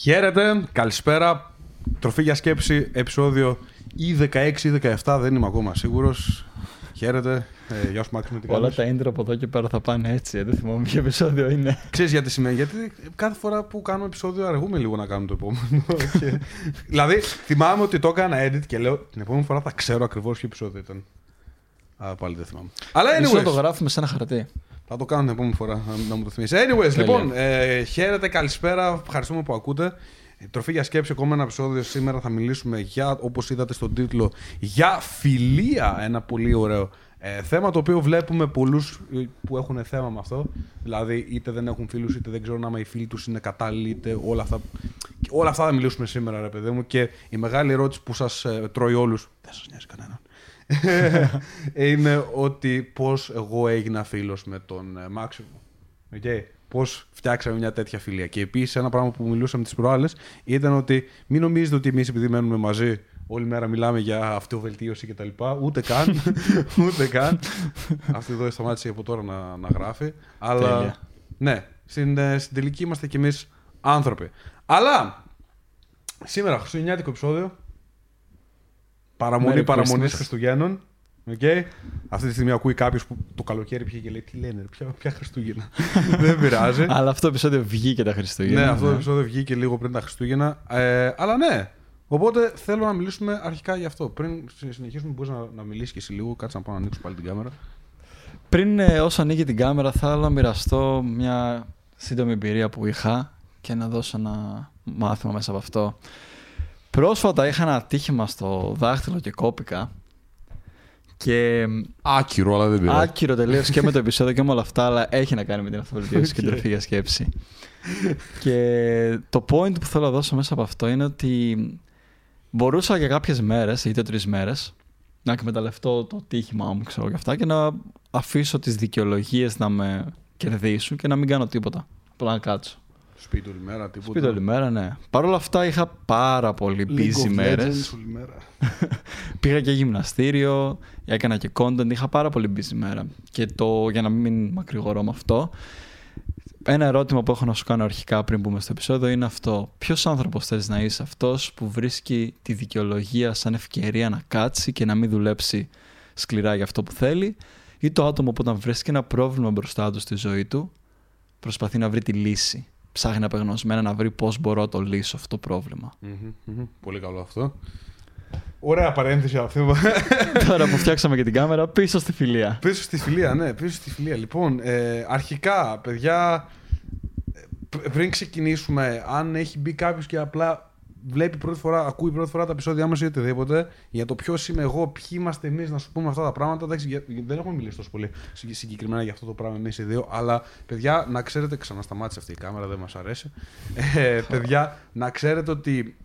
Χαίρετε, καλησπέρα. Τροφή για σκέψη, επεισόδιο ή 16 ή 17, δεν είμαι ακόμα σίγουρος. Χαίρετε. Ε, γεια σου, Μάξι, με την Όλα τα intro από εδώ και πέρα θα πάνε έτσι. ε, Δεν θυμάμαι ποιο επεισόδιο είναι. Ξέρεις γιατί σημαίνει, γιατί κάθε φορά που κάνουμε επεισόδιο αργούμε λίγο να κάνουμε το επόμενο. και... δηλαδή, θυμάμαι ότι το έκανα edit και λέω την επόμενη φορά θα ξέρω ακριβώς ποιο επεισόδιο ήταν. Α, πάλι δεν θυμάμαι. Αλλά Ίσως να το anyways, γράφουμε σε ένα χαρτί. Θα το κάνω την επόμενη φορά να, να μου το θυμίσει. Anyways, Τέλεια. λοιπόν, ε, χαίρετε, καλησπέρα. Ευχαριστούμε που ακούτε. Ε, Τροφή για σκέψη, ακόμα ένα επεισόδιο. Σήμερα θα μιλήσουμε για, όπως είδατε στον τίτλο, για φιλία. Ένα πολύ ωραίο ε, θέμα το οποίο βλέπουμε πολλούς ε, που έχουν θέμα με αυτό. Δηλαδή, είτε δεν έχουν φίλους, είτε δεν ξέρουν άμα οι φίλοι τους είναι κατάλληλοι, είτε όλα αυτά. Και όλα αυτά θα μιλήσουμε σήμερα, ρε παιδί μου. Και η μεγάλη ερώτηση που σας ε, τρώει όλους, δεν σας νοιάζει κανέναν, είναι ότι πώς εγώ έγινα φίλος με τον ε, Μάξιμο. Okay. Πώς φτιάξαμε μια τέτοια φιλία. Και επίσης ένα πράγμα που μιλούσαμε τις προάλλες ήταν ότι μην νομίζετε ότι εμείς επειδή μένουμε μαζί όλη μέρα μιλάμε για αυτοβελτίωση κτλ. Ούτε καν. ούτε καν. Αυτή εδώ σταμάτησε από τώρα να, να γράφει. Αλλά Τέλεια. ναι, στην, ε, στην τελική είμαστε κι εμείς άνθρωποι. Αλλά σήμερα χριστουγεννιάτικο επεισόδιο. Παραμονή Merry παραμονής Christmas. Χριστουγέννων. Okay. Αυτή τη στιγμή ακούει κάποιος που το καλοκαίρι πήγε και λέει: Τι λένε, ρε, ποια, ποια Χριστούγεννα; Δεν πειράζει. Αλλά αυτό το επεισόδιο βγήκε τα Χριστούγεννα. ναι, αυτό το επεισόδιο βγήκε λίγο πριν τα Χριστούγεννα. Ε, αλλά ναι. Οπότε θέλω να μιλήσουμε αρχικά γι' αυτό. Πριν συνεχίσουμε, μπορείς να, να μιλήσεις και εσύ λίγο. Κάτσε να πάω να ανοίξω πάλι την κάμερα. Πριν ε, όσο ανοίγει την κάμερα, θα ήθελα να μοιραστώ μια σύντομη εμπειρία που είχα και να δώσω ένα μάθημα μέσα από αυτό. Πρόσφατα είχα ένα ατύχημα στο δάχτυλο και κόπηκα. Και Άκυρο, αλλά δεν άκυρο τελείως και με το επεισόδιο και με όλα αυτά, αλλά έχει να κάνει με την αυτοβελτίωση και την Οκ. τροφή για σκέψη. και το point που θέλω να δώσω μέσα από αυτό είναι ότι μπορούσα για κάποιες μέρες, είτε τρει μέρες, να εκμεταλλευτώ το τύχημά μου ξέρω, και αυτά και να αφήσω τις δικαιολογίες να με κερδίσουν και να μην κάνω τίποτα. Απλά να κάτσω. Σπίτι όλη μέρα, τίποτα. Σπίτι όλη μέρα, ναι. Παρ' όλα αυτά είχα πάρα πολύ League busy of μέρες. Legends όλη μέρα. Πήγα και γυμναστήριο, έκανα και content, είχα πάρα πολύ busy μέρα. Και το, για να μην μακρηγορώ με αυτό, ένα ερώτημα που έχω να σου κάνω αρχικά πριν μπούμε στο επεισόδιο είναι αυτό. Ποιος άνθρωπος θες να είσαι αυτός που βρίσκει τη δικαιολογία σαν ευκαιρία να κάτσει και να μην δουλέψει σκληρά για αυτό που θέλει, ή το άτομο που όταν βρίσκει ένα πρόβλημα μπροστά του στη ζωή του, προσπαθεί να βρει τη λύση; Ψάχνει απεγνωσμένα να βρει πώς μπορώ να το λύσω αυτό το πρόβλημα. Μμμ, μμμ. Πολύ καλό αυτό. Ωραία παρένθεση αυτή. Τώρα που φτιάξαμε και την κάμερα, πίσω στη φιλία. Πίσω στη φιλία, ναι, πίσω στη φιλία. Λοιπόν, ε, αρχικά, παιδιά, ε, π- πριν ξεκινήσουμε, αν έχει μπει κάποιος και απλά βλέπει πρώτη φορά, ακούει πρώτη φορά τα επεισόδια μας ή οτιδήποτε, για το ποιος είμαι εγώ, ποιοι είμαστε εμείς να σου πούμε αυτά τα πράγματα. Εντάξει, για- δεν έχουμε μιλήσει τόσο πολύ συγκ- συγκεκριμένα για αυτό το πράγμα εμείς οι δύο, αλλά παιδιά, να ξέρετε, ξανασταμάτησε αυτή η κάμερα, δεν μας αρέσει. Ε, παιδιά, να ξέρετε ότι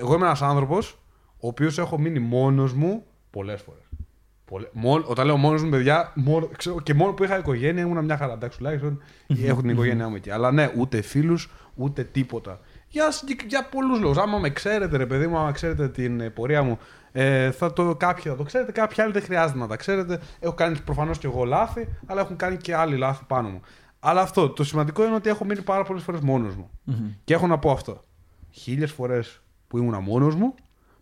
εγώ είμαι ένας άνθρωπος ο οποίος έχω μείνει μόνος μου πολλές φορές. Πολλέ- μόνο- όταν λέω μόνος μου, παιδιά, μόνο, ξέρω, και μόνο που είχα οικογένεια ήμουν μια χαρά. Εντάξει, τουλάχιστον έχω την οικογένειά μου εκεί. Αλλά ναι, ούτε φίλους, ούτε τίποτα. Για, συγκεκ- για πολλούς λόγους. Άμα με ξέρετε, ρε παιδί μου, άμα ξέρετε την ε, πορεία μου, ε, θα το, κάποιοι θα το ξέρετε, κάποιοι άλλοι δεν χρειάζεται να τα ξέρετε. Έχω κάνει προφανώς και εγώ λάθη, αλλά έχουν κάνει και άλλοι λάθη πάνω μου. Αλλά αυτό, το σημαντικό είναι ότι έχω μείνει πάρα πολλές φορές μόνος μου. Μμμ. Και έχω να πω αυτό. Χίλιες φορές που ήμουν μόνος μου,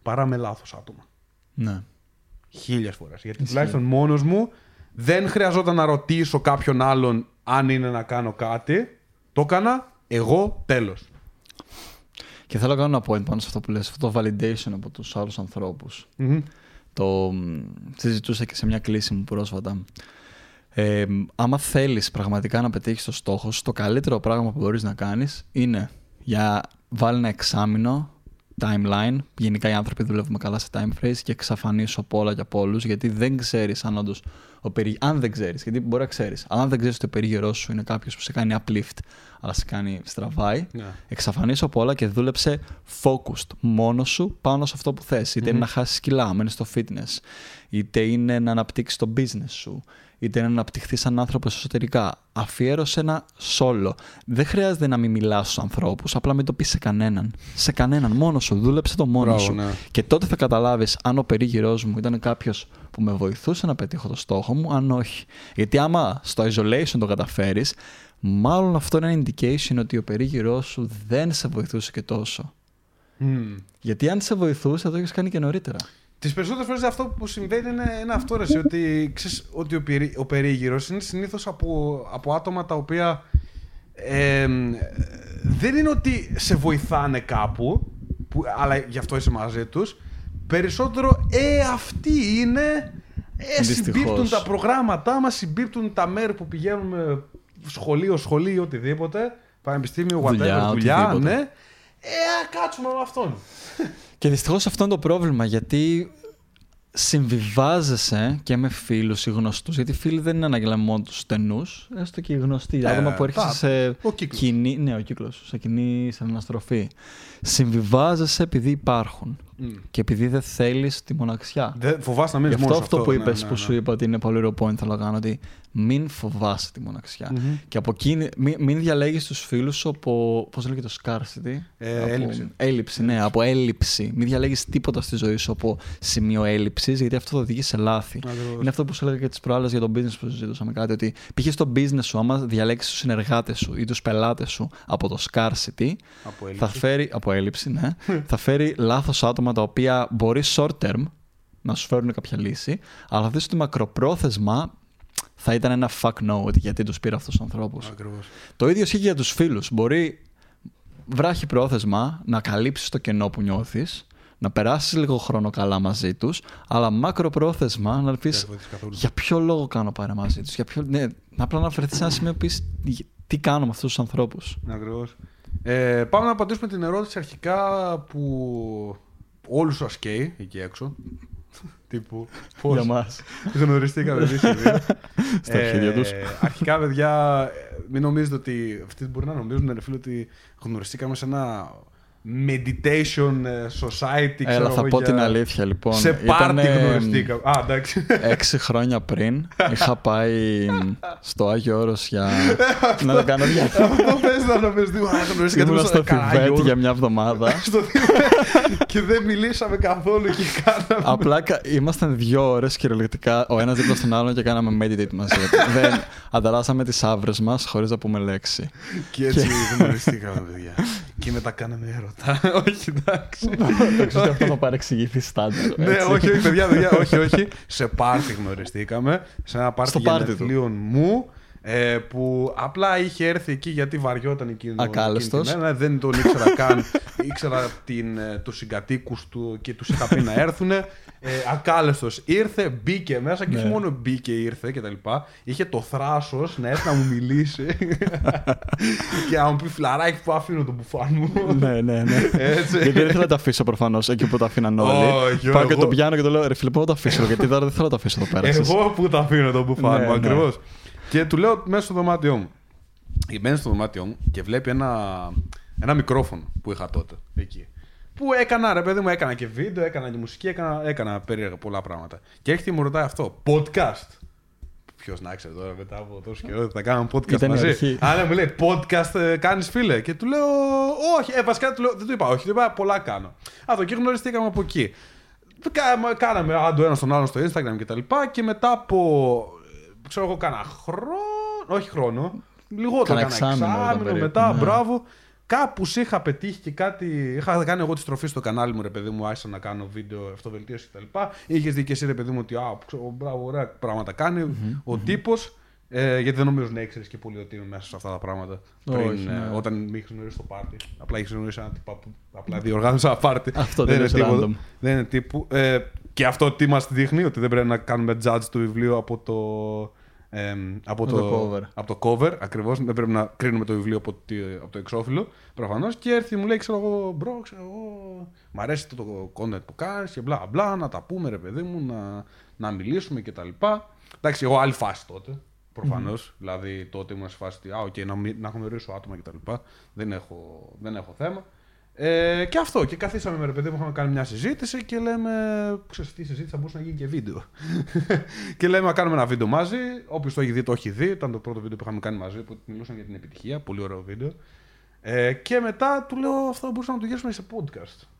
παρά με λάθος άτομα. Ναι. Χίλιες φορές. Γιατί Ισχύει. τουλάχιστον μόνος μου δεν χρειαζόταν να ρωτήσω κάποιον άλλον αν είναι να κάνω κάτι. Το έκανα εγώ τέλος. Και θέλω να κάνω ένα point πάνω σε αυτό που λες, αυτό το validation από τους άλλους ανθρώπους. Το μ, συζητούσα και σε μια κλίση μου πρόσφατα. Ε, μ, άμα θέλεις πραγματικά να πετύχεις το στόχο σου, το καλύτερο πράγμα που μπορείς να κάνεις είναι για βάλει ένα εξάμεινο timeline. Γενικά οι άνθρωποι δουλεύουμε καλά σε time phrase και εξαφανίσου από όλα και από όλους, γιατί δεν ξέρεις αν όντως ο περι... Αν δεν ξέρεις, γιατί μπορεί να ξέρεις, αλλά αν δεν ξέρεις ότι ο περίγυρός σου είναι κάποιος που σε κάνει uplift, αλλά σε κάνει στραβάει, Ναι. εξαφανίσου από όλα και δούλεψε focused μόνος σου πάνω σε αυτό που θες. Είτε είναι να χάσεις κιλά, μένεις στο fitness, είτε είναι να αναπτύξεις το business σου, είτε είναι να αναπτυχθεί σαν άνθρωπος εσωτερικά. Αφιέρωσε ένα solo. Δεν χρειάζεται να μην μιλάς στους ανθρώπους, απλά μην το πεις σε κανέναν. Σε κανέναν, μόνος σου. Δούλεψε το μόνος Μπράβο, σου. ναι. Και τότε θα καταλάβεις αν ο περίγυρός μου ήταν κάποιος που με βοηθούσε να πετύχω το στόχο μου, αν όχι. Γιατί άμα στο isolation το καταφέρεις, μάλλον αυτό είναι ένα indication ότι ο περίγυρός σου δεν σε βοηθούσε και τόσο. Mm. Γιατί αν σε βοηθούσε, θα το έχεις κάνει και νωρίτερα. Τις περισσότερες φορές αυτό που συμβαίνει είναι, είναι αυτό, ρε, ότι, ξέρεις, ότι ο, περί, ο περίγυρος είναι συνήθως από, από άτομα τα οποία ε, δεν είναι ότι σε βοηθάνε κάπου, που, αλλά γι' αυτό είσαι μαζί τους, περισσότερο ε, αυτοί είναι, ε, συμπίπτουν τα προγράμματά μας, συμπίπτουν τα μέρη που πηγαίνουμε σχολείο, σχολείο, οτιδήποτε, πανεπιστήμιο, whatever, δουλειά, δουλειά ναι, ε, κάτσουμε με αυτόν. Και δυστυχώς αυτό είναι το πρόβλημα, γιατί συμβιβάζεσαι και με φίλους ή γνωστούς. Γιατί οι φίλοι δεν είναι ανάγκη μόνο τους στενούς, έστω και οι γνωστοί. Ε, άτομα που έρχεσαι σε ο κοινή. Ναι, ο κύκλος. Σε κοινή σε αναστροφή. Συμβιβάζεσαι επειδή υπάρχουν. Και επειδή δεν θέλεις τη μοναξιά. Δεν φοβάσαι να μείνεις μόνος. Αυτό, αυτό που είπες, ναι, ναι, που σου είπα ότι είναι πολύ ωραίο point, θέλω να κάνω. Ότι μην φοβάσαι τη μοναξιά. Mm-hmm. Και από εκείνη, μην, μην διαλέγεις τους φίλους σου από. Πώς λέγεται το scarcity. Ε, από, έλλειψη. έλλειψη. Ναι, από έλλειψη. Μην διαλέγεις τίποτα στη ζωή σου από σημείο έλλειψης, γιατί αυτό θα οδηγεί σε λάθη. Ακριβώς. Είναι αυτό που σου έλεγα και τις προάλλες για το business που συζητούσαμε κάτι. Ότι π.χ. στο business σου, άμα διαλέξεις τους συνεργάτες σου ή τους πελάτες σου από το scarcity, από θα φέρει. Από έλλειψη, ναι. θα φέρει λάθος άτομα τα οποία μπορεί short term να σου φέρουν κάποια λύση, αλλά θα δεις ότι μακροπρόθεσμα θα ήταν ένα fuck no ότι γιατί τους πήρα αυτούς τους ανθρώπους. Ακριβώς. Το ίδιο ισχύει για τους φίλους. Μπορεί βράχει πρόθεσμα να καλύψεις το κενό που νιώθεις, να περάσεις λίγο χρόνο καλά μαζί τους, αλλά μακροπρόθεσμα να πεις για ποιο λόγο κάνω πάρα μαζί τους; Για ποιο... ναι, να απλά να βρεθείς σε ένα σημείο που πεις τι κάνω με αυτούς τους ανθρώπους; Ακριβώς. Ε, πάμε να απαντήσουμε την ερώτηση αρχικά που όλους σας καίει εκεί έξω. Τύπου. Πώς. Για μας. Γνωριστήκαμε εμείς οι δύο. Στα αρχίδια τους. Αρχικά, παιδιά, μην νομίζετε ότι. Αυτοί μπορεί να νομίζουν, ρε φίλε, ότι γνωριστήκαμε σε ένα meditation ε, society. Έλα, θα πω την αλήθεια λοιπόν. Σε πάρτι γνωριστήκαμε. Α, εντάξει. Έξι χρόνια πριν είχα πάει στο Άγιο Όρος για να το κάνω διάρκεια. Αυτό πες να νομίζεις. Ήμουν στο Θιβέτ για μια εβδομάδα. Και δεν μιλήσαμε καθόλου και κάναμε. Απλά ήμασταν δύο ώρες κυριολεκτικά ο ένας δίπλα στον άλλον και κάναμε meditate μαζί. Δεν ανταλλάσσαμε τις άβρες μας χωρίς να πούμε λέξη. Και έτσι γνωριστήκαμε, παιδιά. Και μετά κάναμε έρωτα. όχι, εντάξει. Το ξέρω αυτό θα παρεξηγηθεί στάνταρ. Ναι, όχι, όχι, παιδιά, παιδιά, όχι, όχι. Σε πάρτι γνωριστήκαμε. Σε ένα πάρτι γενεθλίων μου. Ε, που απλά είχε έρθει εκεί γιατί βαριόταν εκείνη, εκείνη μέρα. Δεν τον ήξερα καν. ήξερα την, ε, τους συγκατοίκους του και τους είχα πει να έρθουν. Ε, ακάλεστος ήρθε, μπήκε μέσα και όχι ναι. μόνο μπήκε ήρθε και τα λοιπά. Είχε το θράσος να έρθει να μου μιλήσει και να μου πει φλαράκι που αφήνω τον μπουφάν μου; ναι, ναι, ναι. Έτσι. Γιατί δεν θέλω να το αφήσω προφανώς εκεί που το αφήναν όλοι. Oh, Πάω και το πιάνω και το λέω ρε φίλε, πού το αφήσω, γιατί τώρα δεν θέλω να το αφήσω εδώ πέρα. Εγώ που το αφήνω τον μπουφάν μου, ναι, ναι. Ακριβώ. Και του λέω μέσα στο δωμάτιό μου. Μπαίνει στο δωμάτιό μου και βλέπει ένα, ένα μικρόφωνο που είχα τότε εκεί. Που έκανα, ρε παιδί μου, έκανα και βίντεο, έκανα και μουσική, έκανα, έκανα περίεργα πολλά πράγματα. Και έρχεται και μου ρωτάει αυτό, podcast. Ποιος να ξέρει τώρα μετά από τόσο καιρό θα κάνουμε podcast Ήταν μαζί. Αλλά ναι, μου λέει, podcast ε, κάνεις φίλε. Και του λέω, Όχι, ε, βασικά του λέω, δεν του είπα, Όχι, του είπα, πολλά κάνω. Αυτό και γνωριστήκαμε από εκεί. Κάναμε άντο ένα στον άλλο στο Instagram και τα λοιπά και μετά από ξέρω εγώ, κάνα χρόνο. Όχι χρόνο. Λιγότερο κάνα εξάμεινο, μετά. Ναι. Μπράβο. Κάπους είχα πετύχει και κάτι. Είχα κάνει εγώ τη στροφή στο κανάλι μου, ρε παιδί μου, άρχισα να κάνω βίντεο αυτοβελτίωσης κτλ. Είχες δει και εσύ, ρε παιδί μου, ότι α, ξέρω, μπράβο, ωραία πράγματα κάνει mm-hmm, ο mm-hmm. τύπος. Ε, γιατί δεν νομίζω να ήξερες και πολύ ότι είμαι μέσα σε αυτά τα πράγματα. Πριν, Όχι, ε, ναι. ε, όταν με είχε γνωρίσει στο πάρτι. Απλά είχε γνωρίσει ένα τύπο που απλά διοργάνωσα ένα πάρτι. Αυτό δεν, είναι τίποτα. Δεν είναι τύπου. Ε, και αυτό τι μας δείχνει, ότι δεν πρέπει να κάνουμε judge του βιβλίου από το. Ε, από, το, το, cover. από το cover, ακριβώς. Δεν πρέπει να κρίνουμε το βιβλίο από, από το εξώφυλλο. Προφανώς. Και έρθει μου λέει, ξέρω εγώ, bro, ξέρω εγώ. Μ' αρέσει το, το content που κάνεις και μπλα μπλα. Να τα πούμε, ρε παιδί μου, να, να μιλήσουμε κτλ. Εντάξει, εγώ άλλη φάση τότε. Προφανώς. Mm-hmm. Δηλαδή τότε ήμουν σε φάση ότι, α, okay, να, να γνωρίσω άτομα κτλ. Δεν έχω, δεν έχω θέμα. Ε, και αυτό. Και καθίσαμε με ρε παιδί μου, είχαμε κάνει μια συζήτηση και λέμε. Ξέρεις, τι συζήτηση θα μπορούσε να γίνει και βίντεο. και λέμε να κάνουμε ένα βίντεο μαζί. Όποιος το έχει δει, το έχει δει. Ήταν το πρώτο βίντεο που είχαμε κάνει μαζί που μιλούσαν για την επιτυχία. Πολύ ωραίο βίντεο. Ε, και μετά του λέω αυτό μπορούσαμε να το γυρίσουμε σε podcast.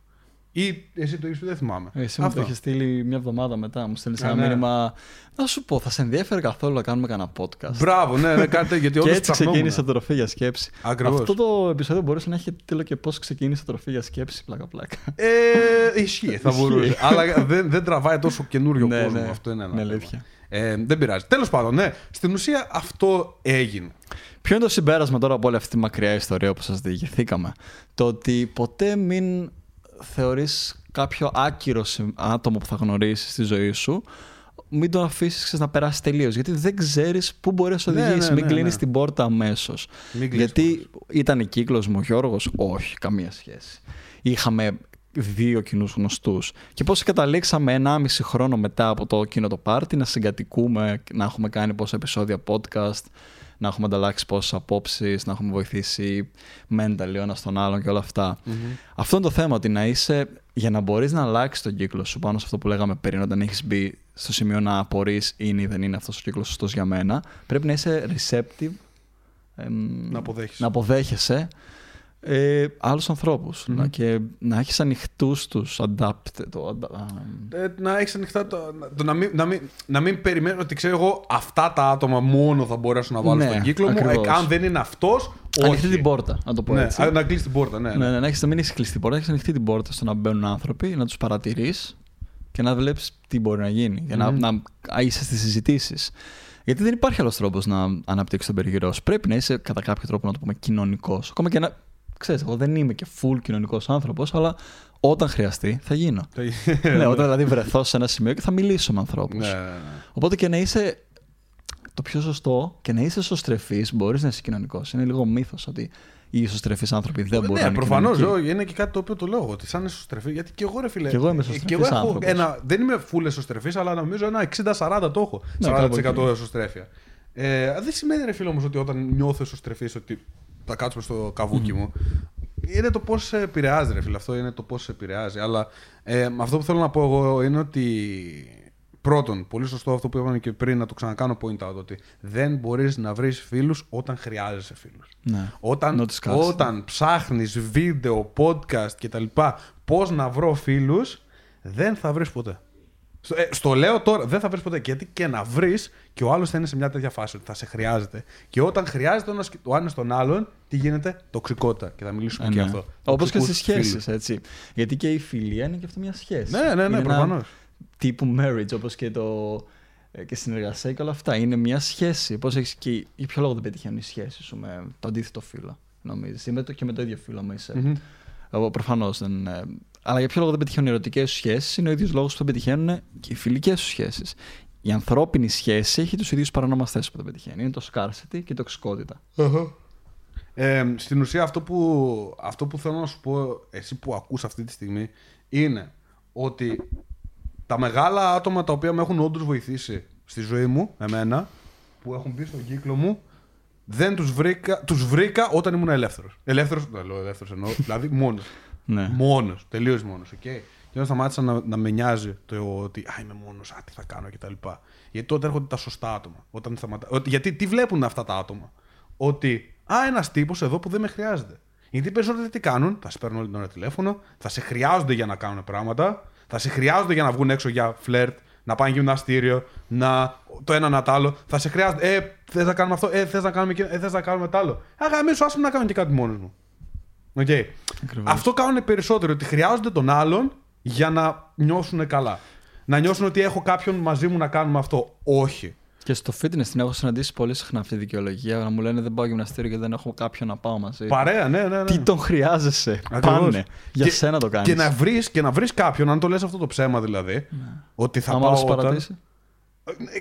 Ή εσύ το είσαι, δεν θυμάμαι. Εσύ μου το είχε στείλει μια εβδομάδα μετά. Μου στέλνεις ένα ναι. μήνυμα. Να σου πω, θα σε ενδιαφέρει καθόλου να κάνουμε κανένα podcast. Μπράβο, ναι, ναι κάτι γιατί Και έτσι ξεκίνησε το τροφή για σκέψη. Ακριβώς. Αυτό το επεισόδιο μπορούσε να έχει τίτλο και πώς ξεκίνησε το τροφή για σκέψη, πλάκα-πλάκα. Ε, ισχύει, θα μπορούσε. Αλλά δεν, δεν τραβάει τόσο καινούριο ναι, κόσμο. Ναι, αυτό είναι ένα. Ναι, αλήθεια. Ε, δεν πειράζει. Τέλος πάντων, ναι. Στην ουσία αυτό έγινε. Ποιο είναι το συμπέρασμα τώρα από όλη αυτή τη μακριά ιστορία που σας διηγηθήκαμε; Το ότι ποτέ μην θεωρείς κάποιο άκυρο άτομο που θα γνωρίσεις στη ζωή σου, μην τον αφήσεις να περάσει τελείως. Γιατί δεν ξέρεις πού μπορεί να σου ναι, οδηγήσει. Ναι, μην ναι, κλείνεις την πόρτα αμέσως. Γιατί ήταν κύκλος μου ο Γιώργος, όχι, καμία σχέση. Είχαμε δύο κοινούς γνωστούς. Και πώς καταλήξαμε ένα-μισή χρόνο μετά από το εκείνο το πάρτι να συγκατοικούμε, να έχουμε κάνει πόσα επεισόδια podcast, να έχουμε ανταλλάξει πόσες απόψεις, να έχουμε βοηθήσει mental ο ένας τον άλλον και όλα αυτά. Mm-hmm. Αυτό είναι το θέμα, ότι να είσαι, για να μπορείς να αλλάξεις τον κύκλο σου πάνω σε αυτό που λέγαμε πριν, όταν έχεις μπει στο σημείο να απορρεί είναι ή δεν είναι αυτός ο κύκλος σωστός για μένα, πρέπει να είσαι receptive. Εμ, να, να αποδέχεσαι ε, άλλους ανθρώπους mm-hmm. να, και να έχεις ανοιχτούς τους adapt, το, ε, να έχεις ανοιχτά το, το, να, μην, να, μην, να μην περιμένω ότι ξέρω εγώ αυτά τα άτομα μόνο θα μπορέσω να βάλω ναι, στον κύκλο ακριβώς. μου ε, αν δεν είναι αυτός Ανοιχτή την πόρτα, να το πω ναι, έτσι. Να κλείσει την πόρτα, ναι. ναι, ναι. να, έχεις, να μην έχεις κλείσει την πόρτα, έχεις ανοιχτή την πόρτα στο να μπαίνουν άνθρωποι, να τους παρατηρείς και να βλέπεις τι μπορεί να γίνει. Για να, mm-hmm. να είσαι στις συζητήσεις. Γιατί δεν υπάρχει άλλος τρόπος να αναπτύξεις τον περιγυρό σου. Πρέπει να είσαι κατά κάποιο τρόπο, να το πούμε, κοινωνικός. Ακόμα και να, ξέρεις, εγώ δεν είμαι και full κοινωνικός άνθρωπος, αλλά όταν χρειαστεί θα γίνω. ναι, όταν δηλαδή βρεθώ σε ένα σημείο και θα μιλήσω με ανθρώπους. Ναι, ναι, ναι. Οπότε και να είσαι το πιο σωστό και να είσαι εσωστρεφή, μπορείς να είσαι κοινωνικός. Είναι λίγο μύθος ότι οι ισοστρεφεί άνθρωποι δεν μπορούν ναι, να είναι. Προφανώς είναι και κάτι το οποίο το λέω. Ότι σαν εσωστρεφή. Γιατί και εγώ ρε φίλε. Και εγώ είμαι εσωστρεφή. Ένα, δεν είμαι full εσωστρεφή, αλλά νομίζω ένα 60-40 το έχω. Ναι, 40% εσωστρέφεια. Ε, δεν σημαίνει ρε φίλε όμως ότι όταν νιώθω εσωστρεφή ότι θα κάτσουμε στο καβούκι μου. Είναι το πώς σε επηρεάζει, ρε φίλε. Αυτό είναι το πώς σε επηρεάζει. Αλλά ε, αυτό που θέλω να πω εγώ είναι ότι. Πρώτον, πολύ σωστό αυτό που είπαμε και πριν, να το ξανακάνω point out, ότι δεν μπορείς να βρεις φίλους όταν χρειάζεσαι φίλους. Ναι. Όταν, όταν ψάχνεις βίντεο, podcast κτλ. Πώς να βρω φίλους, δεν θα βρεις ποτέ. Στο, ε, στο λέω τώρα, δεν θα βρεις ποτέ. Γιατί και να βρεις, και ο άλλος θα είναι σε μια τέτοια φάση ότι θα σε χρειάζεται. Και όταν χρειάζεται ο ένας τον άλλον, τι γίνεται, τοξικότητα. Και θα μιλήσουμε ε, και ναι. αυτό. Όπως και στις σχέσεις, έτσι. Γιατί και η φιλία είναι και αυτό μια σχέση. Ναι, ναι, ναι, προφανώς. Τύπου marriage, όπως και το. Ε, και συνεργασία και όλα αυτά. Είναι μια σχέση. Πώς έχεις και. Για ποιο λόγο δεν πετυχαίνουν οι σχέσεις σου με το αντίθετο φίλο, νομίζεις. Ή και με το ίδιο φίλο, άμα είσαι. Mm-hmm. Προφανώς δεν. Αλλά για ποιο λόγο δεν πετυχαίνουν οι ερωτικές σου σχέσεις, είναι ο ίδιος λόγος που δεν πετυχαίνουν και οι φιλικές σου σχέσεις. Η ανθρώπινη σχέση έχει τους ίδιους παρανομαστέ που δεν πετυχαίνει. Είναι το scarcity και η τοξικότητα. Ε, στην ουσία αυτό που, αυτό που θέλω να σου πω εσύ που ακούς αυτή τη στιγμή είναι ότι τα μεγάλα άτομα τα οποία με έχουν όντως βοηθήσει στη ζωή μου, εμένα, που έχουν μπει στον κύκλο μου, δεν τους βρήκα, τους βρήκα όταν ήμουν ελεύθερος. Ελεύθερος, δεν λέω ελεύθερος εννοώ, δηλαδή μόνος. Ναι. Μόνος, τελείως μόνος. Okay. Και όταν σταμάτησα να, να με νοιάζει το ότι Α, είμαι μόνος, Α, τι θα κάνω κτλ. Γιατί τότε έρχονται τα σωστά άτομα. Όταν σταματά... Γιατί τι βλέπουν αυτά τα άτομα; Ότι Α, ένας τύπος εδώ που δεν με χρειάζεται. Γιατί οι περισσότεροι τι κάνουν, θα σε παίρνουν όλη την ώρα τηλέφωνο, θα σε χρειάζονται για να κάνουν πράγματα, θα σε χρειάζονται για να βγουν έξω για φλερτ, να πάνε γυμναστήριο, να το ένα να το άλλο. Θα σε χρειάζονται, ε, θες να κάνουμε αυτό, ε, θες να κάνουμε, ε, θες να κάνουμε το άλλο. Αγα, εμεί σου να κάνουμε και κάτι μόνος μου. Okay. Αυτό κάνουν περισσότερο, ότι χρειάζονται τον άλλον για να νιώσουν καλά. Να νιώσουν ότι έχω κάποιον μαζί μου να κάνουμε αυτό. Όχι. Και στο fitness την έχω συναντήσει πολύ συχνά αυτή τη δικαιολογία. Να μου λένε δεν πάω γυμναστήριο και δεν έχω κάποιον να πάω μαζί. Παρέα, ναι, ναι. ναι. Τι τον χρειάζεσαι; Ακριβώς. Πάνε. Για και, σένα το κάνεις. Και να βρει να βρεις κάποιον, αν το λες αυτό το ψέμα δηλαδή. Ναι. Ότι θα Άμα πάω. Όταν...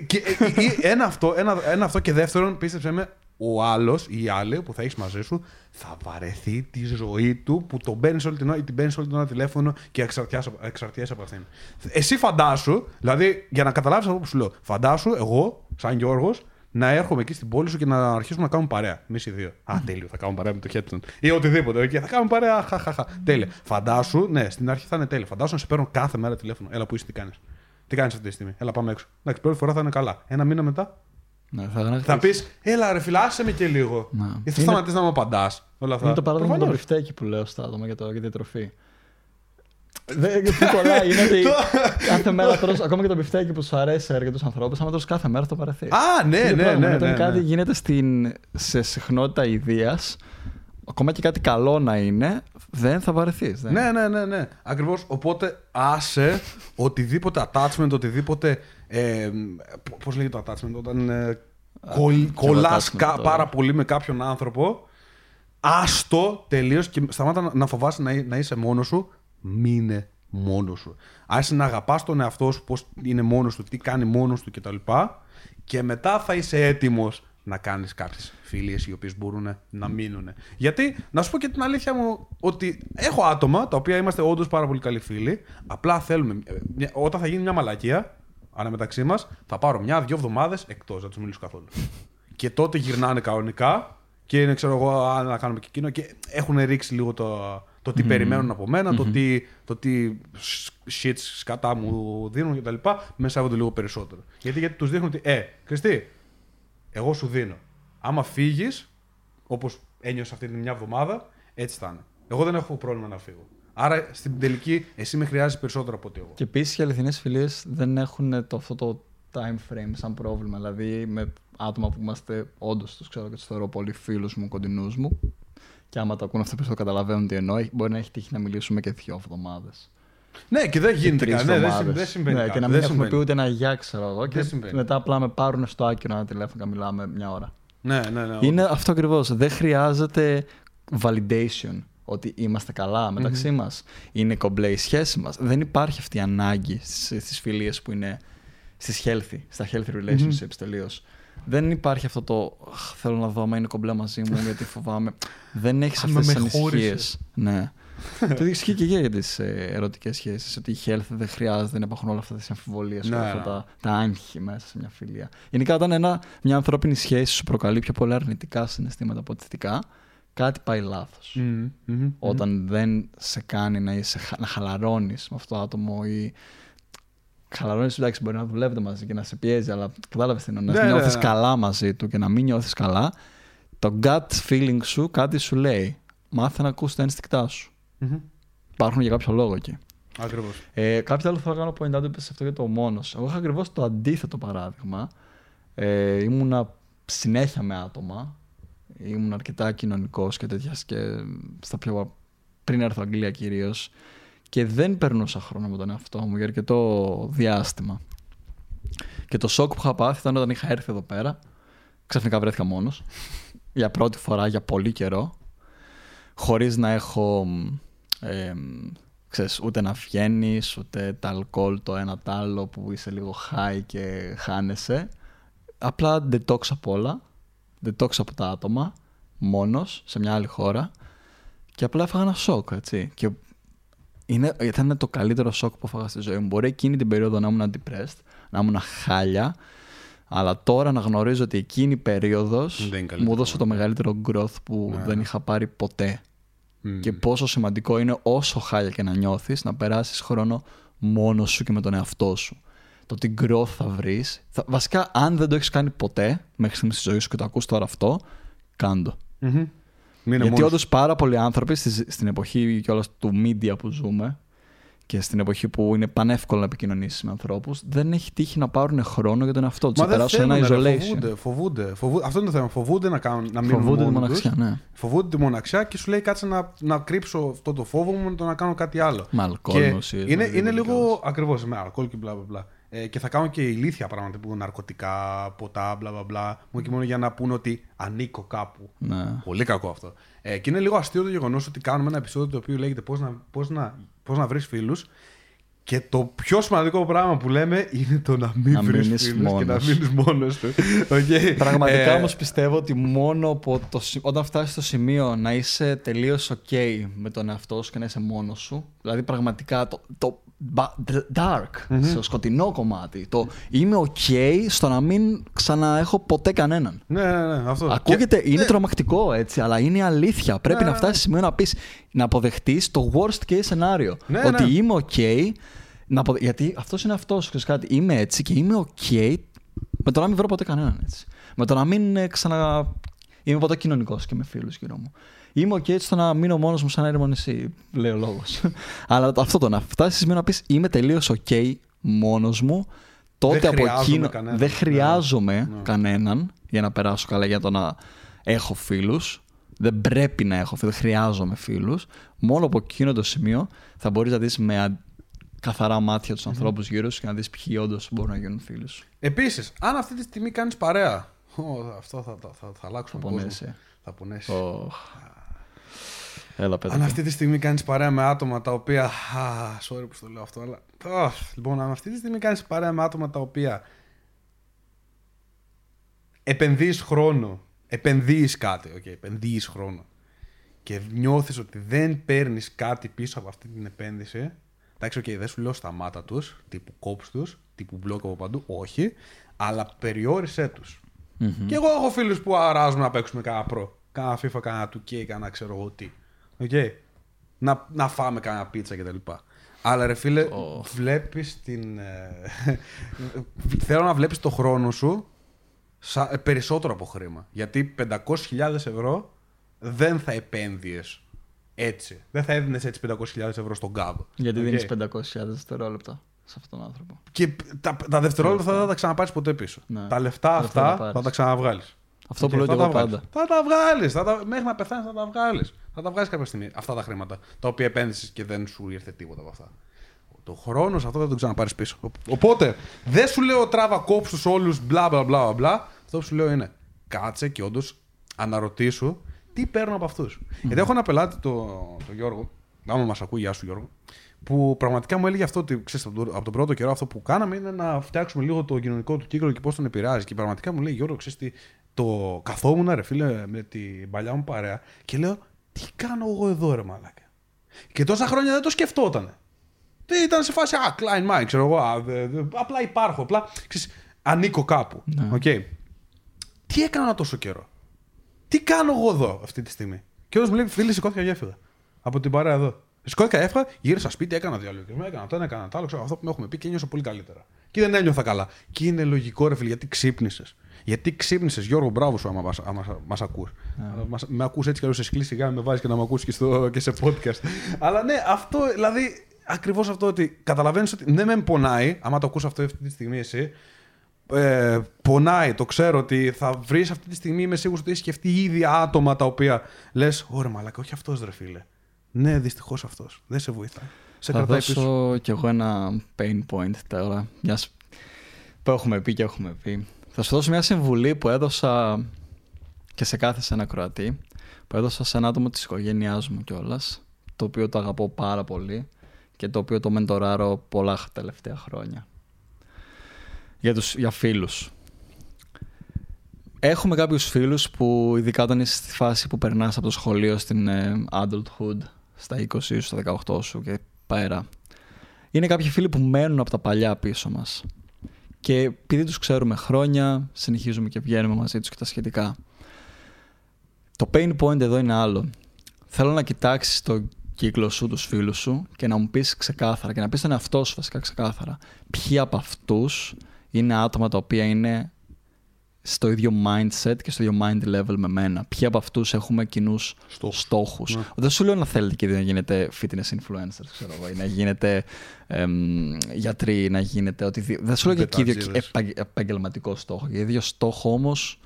Και, ε, ε, ένα, αυτό, ένα, ένα αυτό και δεύτερον, πίστεψε με, ο άλλος ή η άλλη που θα έχεις μαζί σου θα βαρεθεί τη ζωή του που τον παίρνεις όλη την ώρα ή την παίρνεις όλη την ώρα τηλέφωνο και εξαρτιέσαι από αυτήν. Εσύ φαντάσου, δηλαδή για να καταλάβεις αυτό που σου λέω, φαντάσου εγώ, σαν Γιώργος, να έρχομαι εκεί στην πόλη σου και να αρχίσουμε να κάνουμε παρέα. Εμείς οι δύο. Α, τέλειο, θα κάνουμε παρέα με το Χέτσον. Ή οτιδήποτε. Okay, θα κάνουμε παρέα. Χαχαχα. Τέλεια. Φαντάσου, ναι, στην αρχή θα είναι τέλειο. Φαντάσου να σε παίρνω κάθε μέρα τηλέφωνο. Έλα που είσαι, τι κάνεις. Τι κάνεις αυτή τη στιγμή. Έλα πάμε έξω. Εντάξει, πρώτη φορά θα είναι καλά. Ένα μήνα μετά ναι, θα θα πεις, έλα ρε φιλάσε με και λίγο. Ναι. Ή θα σταματήσεις να μου απαντάς. Είναι το παράδειγμα του μπιφτέκι που λέω στα άτομα για, το, για τη τροφή. Δεν τι κολλάει. Είναι ότι κάθε μέρα τρως, ακόμα και το μπιφτέκι που σου αρέσει σε αρκετούς ανθρώπους, άμα τρως κάθε μέρα το βαρεθεί. Α, ναι, ναι, ναι. ναι, Όταν ναι. κάτι γίνεται στην, σε συχνότητα ιδέα, ακόμα και κάτι καλό να είναι, δεν θα βαρεθείς. Ναι, ναι, ναι, ναι. Ακριβώς. Οπότε άσε οτιδήποτε attachment, οτιδήποτε. Ε, Πώς λέγεται το attachment, όταν ε, κολλ, κολλάς attachment τώρα. πάρα πολύ με κάποιον άνθρωπο. Άστο τελείως και σταμάτα να, να φοβάσαι να, εί- να είσαι μόνος σου. Μείνε μόνος σου. Άσε να αγαπάς τον εαυτό σου, πώς είναι μόνος του, τι κάνει μόνος του κτλ. Και μετά θα είσαι έτοιμος να κάνεις κάποιες φιλίες οι οποίες μπορούν να μείνουν. Γιατί, να σου πω και την αλήθεια μου, ότι έχω άτομα τα οποία είμαστε όντως πάρα πολύ καλοί φίλοι. Απλά θέλουμε. ε, μια- Όταν θα γίνει μια μαλακία, αναμεταξύ μας, θα πάρω μια-δυο εβδομάδες εκτός, δεν τους μιλήσω καθόλου. και τότε γυρνάνε κανονικά και είναι, ξέρω εγώ, «Α, να κάνουμε και εκείνο και έχουν ρίξει λίγο το, το τι περιμένουν από μένα, το, τι, το τι shit σκατά μου δίνουν κτλ. Με σέβονται λίγο περισσότερο. Γιατί, γιατί τους δείχνουν ότι, ε, Χριστί, εγώ σου δίνω. Άμα φύγεις, όπως ένιωσα αυτή την μια εβδομάδα, έτσι θα είναι. Εγώ δεν έχω πρόβλημα να φύγω. Άρα στην τελική, εσύ με χρειάζεσαι περισσότερο από ότι εγώ. Και επίσης οι αληθινές φιλίες δεν έχουν το, αυτό το time frame σαν πρόβλημα. Δηλαδή με άτομα που είμαστε όντως τους ξέρω και τους θεωρώ πολύ φίλους μου, κοντινούς μου. Και άμα το ακούνε αυτό που το καταλαβαίνουν τι εννοώ, μπορεί να έχει τύχει να μιλήσουμε και δύο εβδομάδες. Ναι, και δεν γίνεται Τρεις κάτι. Ναι, δεν, εβδομάδες. συμβ- δεν συμβαίνει. Ναι, κάτι. και να δεν μην έχουμε συμβαίνει. πει ούτε ένα γεια, ξέρω εγώ. Και Δεν συμβαίνει. μετά απλά με πάρουν στο άκυρο ένα τηλέφωνο και μιλάμε μια ώρα. Ναι, ναι, ναι. Είναι αυτό ακριβώς. Δεν χρειάζεται validation ότι είμαστε καλά μεταξύ μας. Είναι κομπλέ η σχέση μας. Δεν υπάρχει αυτή η ανάγκη στις φιλίες που είναι στις healthy, στα healthy relationships τελείως. Δεν υπάρχει αυτό το «Αχ, θέλω να δω άμα είναι κομπλέ μαζί μου γιατί φοβάμαι. Δεν έχεις Άμα αυτές τις με ανησυχίες. χώρισες. Ναι. το ίδιο ισχύει και για τις ερωτικές σχέσεις. Ότι η health δεν χρειάζεται, δεν υπάρχουν όλα αυτά τις αμφιβολίες και Ναι, όλα αυτά ναι. τα, τα άγχη μέσα σε μια φιλία. Γενικά, όταν ένα, μια ανθρώπινη σχέση σου προκαλεί πιο πολλά αρνητικά συναισθήματα από θετικά, κάτι πάει λάθος. Μμμ, μμμ. Όταν δεν σε κάνει να, είσαι, να χαλαρώνεις με αυτό το άτομο ή. Χαλαρώνεις, εντάξει, μπορεί να δουλεύετε μαζί και να σε πιέζει, αλλά κατάλαβες τι εννοώ. Ναι, Να ναι, νιώθεις ναι. καλά μαζί του και να μην νιώθεις καλά, το gut feeling σου κάτι σου λέει. Μάθε να ακούς τα ένστικτά σου. Μμμ. Υπάρχουν για κάποιο λόγο εκεί. Ακριβώς. Ε, κάποιο άλλο θα κάνω point out σε αυτό για το μόνος. Εγώ είχα ακριβώς το αντίθετο παράδειγμα. Ε, ήμουνα συνέχεια με άτομα. Ήμουν αρκετά κοινωνικός και τέτοια και στα πιο. πριν έρθω Αγγλία κυρίως. Και δεν περνούσα χρόνο με τον εαυτό μου για αρκετό διάστημα. Και το σοκ που είχα πάθει ήταν όταν είχα έρθει εδώ πέρα. Ξαφνικά βρέθηκα μόνος. για πρώτη φορά για πολύ καιρό. Χωρίς να έχω. Ε, ξέρεις, ούτε να βγαίνεις, ούτε τα αλκοόλ το ένα τ' άλλο που είσαι λίγο high και χάνεσαι. Απλά detox από όλα. Detox από τα άτομα. Μόνος, σε μια άλλη χώρα. Και απλά έφαγα ένα σοκ, έτσι. Και είναι, ήταν το καλύτερο σοκ που έφαγα στη ζωή μου. Μπορεί εκείνη την περίοδο να ήμουν depressed, να ήμουν χάλια. Αλλά τώρα να γνωρίζω ότι εκείνη η περίοδος Δεν είναι καλύτερο μου έδωσε το μεγαλύτερο growth που Ναι. δεν είχα πάρει ποτέ. Μμ. Και πόσο σημαντικό είναι όσο χάλια και να νιώθεις να περάσεις χρόνο μόνος σου και με τον εαυτό σου. Το τι growth θα βρεις. Θα, βασικά αν δεν το έχεις κάνει ποτέ μέχρι στιγμής στη ζωής σου και το ακούς τώρα αυτό, κάντο. Μμμ. Μείνε Γιατί μόνος όντως πάρα πολλοί άνθρωποι στη- στην εποχή κιόλας του media που ζούμε και στην εποχή που είναι πανεύκολο να επικοινωνήσεις με ανθρώπους, δεν έχει τύχει να πάρουν χρόνο για τον εαυτό τους. Μα Να δεν περάσουν ένα θέλουν, ρε, isolation. Φοβούνται, φοβούνται, φοβούνται. Αυτό είναι το θέμα. Φοβούνται να, κάνουν, να μείνουν Φοβούνται τη μόνοι μοναξιά, τους. ναι. Φοβούνται τη μοναξιά και σου λέει κάτσε να, να κρύψω αυτό το φόβο μου με το να κάνω κάτι άλλο. Με αλκοόλ, Και με ουσίες, είναι, με είναι οτιδήποτε λίγο κιόλας. ακριβώς με αλκοόλ και μπλα μπλα μπλα. Ε, και θα κάνω και ηλίθια πράγματα που ναρκωτικά, ποτά, μπλα μπλα μπλα. Μόνο και μόνο για να πούνε ότι ανήκω κάπου. Ναι. Πολύ κακό αυτό. Ε, και είναι λίγο αστείο το γεγονός ότι κάνουμε ένα επεισόδιο το οποίο λέγεται Πώς να, πώς να, πώς να βρεις φίλους. Και το πιο σημαντικό πράγμα που λέμε είναι το να μην Να βρεις μείνεις φίλους και να μόνος. μείνεις μόνος του. Okay. Πραγματικά Ε, όμως πιστεύω ότι μόνο από το, σι- όταν φτάσεις στο σημείο να είσαι τελείως ok με τον εαυτό σου και να είσαι μόνος σου, δηλαδή πραγματικά το, το ba- dark, στο σκοτεινό κομμάτι, το είμαι ok στο να μην ξαναέχω ποτέ κανέναν. Ναι, ναι, ναι, αυτό. Ακούγεται, Και- είναι ναι, τρομακτικό έτσι, αλλά είναι αλήθεια. Πρέπει Ναι, να ναι. φτάσεις σε σημείο να πεις, να αποδεχτείς το worst case scenario. Ναι, ότι ναι. είμαι ok, να αποδε... γιατί αυτός είναι αυτός, ξέρεις κάτι, είμαι έτσι και είμαι ok με το να μην βρω ποτέ κανέναν έτσι. Με το να μην ε, ξανα... είμαι ποτέ κοινωνικός και με φίλους γύρω μου. Είμαι OK έτσι στο να μείνω μόνος μου σαν έρημο νησί, λέει ο λόγος. Αλλά αυτό το να φτάσεις σημείο να πεις Είμαι τελείως OK μόνος μου, τότε Δεν από χρειάζομαι εκείνο. κανέναν. Δεν χρειάζομαι Ναι. κανέναν για να περάσω καλά, για το να έχω φίλους. Δεν πρέπει να έχω φίλου, δεν χρειάζομαι φίλους. Μόνο από εκείνο το σημείο θα μπορείς να δεις με α- καθαρά μάτια τους ανθρώπους γύρω σου και να δεις ποιοι όντως μπορούν να γίνουν φίλου. Επίσης, αν αυτή τη στιγμή κάνεις παρέα. Ω, αυτό θα, θα, θα, θα αλλάξουμε Θα κόσμο. πονέσει. Θα πονέσει. Οχ. Έλα, πέτρα. Αν αυτή τη στιγμή κάνεις παρέα με άτομα τα οποία. Α, sorry που στο λέω αυτό, αλλά. Αχ, λοιπόν, αν αυτή τη στιγμή κάνεις παρέα με άτομα τα οποία. Επενδύεις χρόνο. Επενδύεις κάτι. Okay, επενδύεις χρόνο. Και νιώθεις ότι δεν παίρνεις κάτι πίσω από αυτή την επένδυση. Εντάξει, οκ, δεν σου λέω σταμάτα τους, τύπου κόψ τους, τύπου block από παντού. Όχι. Αλλά περιόρισέ τους. Και εγώ έχω φίλους που αράζουν να παίξουμε κανένα Pro. Κάνα FIFA, κάνα 2K, κάνα ξέρω εγώ τι. Οκ. Να, να φάμε κάνα πίτσα κτλ. Αλλά ρε φίλε, Oh. βλέπεις την... ε, θέλω να βλέπεις το χρόνο σου σα- ε, περισσότερο από χρήμα. Γιατί 500.000 ευρώ δεν θα επένδυες έτσι. Δεν θα έδινες έτσι 500.000 ευρώ στον κάβο. Γιατί Οκ. δίνεις 500.000 δευτερόλεπτα σε αυτόν τον άνθρωπο. Και τα, τα δευτερόλεπτα δεν θα τα ξαναπάρεις ποτέ πίσω. Ναι. Τα λεφτά Τα λεφτά αυτά τα πάρεις. θα τα ξαναβγάλεις. Αυτό που λέω και εγώ πάντα. Θα τα βγάλεις. Τα... Μέχρι να πεθάνεις θα τα βγάλεις. Θα τα βγάλεις κάποια στιγμή αυτά τα χρήματα τα οποία επένδυσες και δεν σου ήρθε τίποτα από αυτά. Το χρόνος σε αυτό δεν τον ξαναπάρεις πίσω. Ο- Οπότε δεν σου λέω τράβα κόψου όλους μπλα μπλα μπλα μπλα. Αυτό που σου λέω είναι κάτσε και όντως αναρωτήσου τι παίρνω από αυτούς. Γιατί έχω ένα πελάτη, το, το Γιώργο, άμα μας ακούει, γεια σου Γιώργο, που πραγματικά μου έλεγε αυτό ότι ξέρεις, από, τον, από τον πρώτο καιρό αυτό που κάναμε είναι να φτιάξουμε λίγο το κοινωνικό του κύκλο και πώς τον επηρεάζει. Και πραγματικά μου λέει Γιώργο, ξέρεις τι, το καθόμουν ρε φίλε με την παλιά μου παρέα και λέω τι κάνω εγώ εδώ ρε μαλάκα. Και τόσα χρόνια δεν το σκεφτόταν. Δεν ήταν σε φάση, α, Klein Mike, ξέρω εγώ, α, δε- δε- απλά υπάρχω, απλά, ξέρεις, ανήκω κάπου. Ναι. Οκ. Τι έκανα τόσο καιρό; Τι κάνω εγώ εδώ αυτή τη στιγμή; Και όλο μου λέει, φίλε, σηκώθηκα και έφυγα. Από την παρέα εδώ. Σηκώθηκα, έφυγα, γύρισα σπίτι, έκανα διαλογισμό, έκανα το ένα, έκανα το άλλο, ξέρω, αυτό που με έχουμε πει και νιώσα πολύ καλύτερα. Και δεν ένιωθα καλά. Και είναι λογικό, ρε φίλε, γιατί ξύπνησες. Γιατί ξύπνησες, Γιώργο, μπράβο σου άμα μας, άμα μας ακούς. Αλλά μας- με ακούς έτσι κι αλλιώς σε σκλήσει σιγά, με βάζεις και να με ακούσει και, στο- και σε podcast. Αλλά ναι, αυτό, δηλαδή, ακριβώς αυτό ότι καταλαβαίνεις ότι ναι, μεν πονάει, άμα το ακούς αυτό αυτή τη στιγμή εσύ, ε, πονάει, το ξέρω ότι θα βρεις αυτή τη στιγμή, είμαι σίγουρος ότι έχεις σκεφτεί ήδη άτομα τα οποία λες: Ωραία, μαλάκα, όχι αυτός ρε φίλε. Ναι, δυστυχώς αυτός. Δεν σε βοηθάει. Σε θα κρατάει δώσω πίσω. κι εγώ ένα pain point τώρα. Μιας... Που έχουμε πει και έχουμε πει. Θα σου δώσω μια συμβουλή που έδωσα και σε κάθε σε ένα Κροατή. Που έδωσα σε ένα άτομο της οικογένειάς μου κιόλας. Το οποίο το αγαπώ πάρα πολύ και το οποίο το μεντοράρω πολλά τελευταία χρόνια. Για, τους, για φίλους. Έχουμε κάποιους φίλους που ειδικά όταν είσαι στη φάση που περνάς από το σχολείο στην ε, adulthood, στα 20 σου, στα 18 σου και πέρα. Είναι κάποιοι φίλοι που μένουν από τα παλιά πίσω μας. Και επειδή τους ξέρουμε χρόνια, συνεχίζουμε και βγαίνουμε μαζί τους και τα σχετικά. Το pain point εδώ είναι άλλο. Θέλω να κοιτάξεις το κύκλο σου, τους φίλους σου και να μου πεις ξεκάθαρα και να πεις τον εαυτό σου βασικά ξεκάθαρα. Ποιοι από αυτούς είναι άτομα τα οποία είναι στο ίδιο mindset και στο ίδιο mind level με μένα. Ποιοι από αυτούς έχουμε κοινούς Στόχους. στόχους. Ναι. Δεν σου λέω να θέλετε και οι δύο να γίνετε fitness influencers, ξέρω εγώ, ή να γίνετε εμ, γιατροί, να γίνετε οτιδήποτε. Δεν σου λέω και και οι δύο Μπετατζίδες. επαγγε- επαγγελματικό στόχο. Και οι δύο στόχο όμως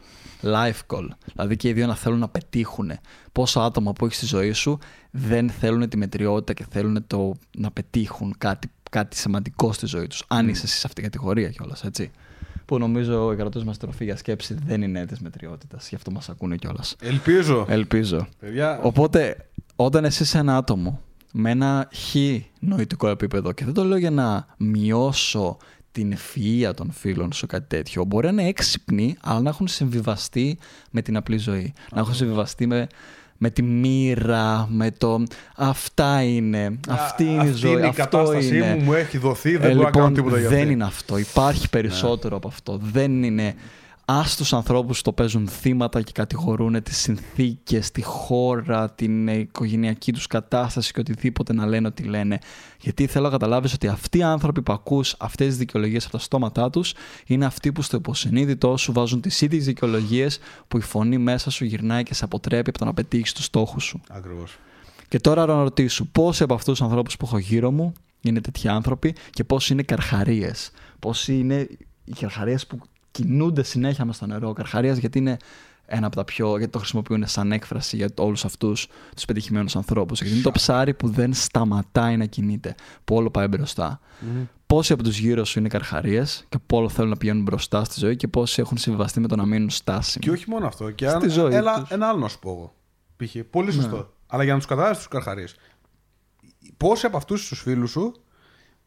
life goal. Δηλαδή και οι δύο να θέλουν να πετύχουν. Πόσα άτομα που έχεις στη ζωή σου δεν θέλουν τη μετριότητα και θέλουν το, να πετύχουν κάτι, κάτι σημαντικό στη ζωή τους. Αν είσαι εσύ σε αυτήν την κατηγορία κιόλας, έτσι. Που νομίζω η κρατός μας τροφή για σκέψη δεν είναι της μετριότητας. Γι' αυτό μας ακούνε κιόλας. Ελπίζω. Ελπίζω. Παιδιά, Οπότε, όταν εσύ είσαι ένα άτομο με ένα χ νοητικό επίπεδο και δεν το λέω για να μειώσω την ευφυΐα των φίλων σου κάτι τέτοιο, μπορεί να είναι έξυπνοι, αλλά να έχουν συμβιβαστεί με την απλή ζωή. Να έχουν συμβιβαστεί με, με τη μοίρα, με το αυτά είναι, αυτή είναι η αυτή ζωή, είναι η αυτό κατάστασή είναι. μου, μου έχει δοθεί, δεν Ε, μπορώ να κάνω λοιπόν, τίποτα για δεν αυτή. είναι αυτό. Υπάρχει περισσότερο από αυτό. Δεν είναι Α τους ανθρώπους που το παίζουν θύματα και κατηγορούν τις συνθήκες, τη χώρα, την οικογενειακή τους κατάσταση και οτιδήποτε να λένε ότι λένε. Γιατί θέλω να καταλάβεις ότι αυτοί οι άνθρωποι που ακούς αυτές τις δικαιολογίες από τα στόματά τους είναι αυτοί που στο υποσυνείδητό σου βάζουν τις ίδιες δικαιολογίες που η φωνή μέσα σου γυρνάει και σε αποτρέπει από το να πετύχεις τους στόχους σου. Ακριβώς. Και τώρα να ρωτήσω πόσοι από αυτούς τους ανθρώπους που έχω γύρω μου είναι τέτοιοι άνθρωποι και πόσοι είναι καρχαρίες; Πόσοι είναι οι καρχαρίες που κινούνται συνέχεια με στο νερό. Καρχαρίας γιατί είναι ένα από τα πιο. γιατί το χρησιμοποιούν σαν έκφραση για όλους αυτούς τους πετυχημένους ανθρώπους. Γιατί είναι το ψάρι που δεν σταματάει να κινείται, που όλο πάει μπροστά. Mm-hmm. Πόσοι από τους γύρω σου είναι καρχαρίες και που όλο θέλουν να πηγαίνουν μπροστά στη ζωή και πόσοι έχουν συμβιβαστεί με το να μείνουν στάσιμοι; Και όχι μόνο αυτό. Και αν... ζωή Έλα, ένα άλλο να σου πω εγώ. Π.χ. Πολύ σωστό. Ναι. Αλλά για να τους καταλάβεις τους καρχαρίες. Πόσοι από αυτούς τους φίλους σου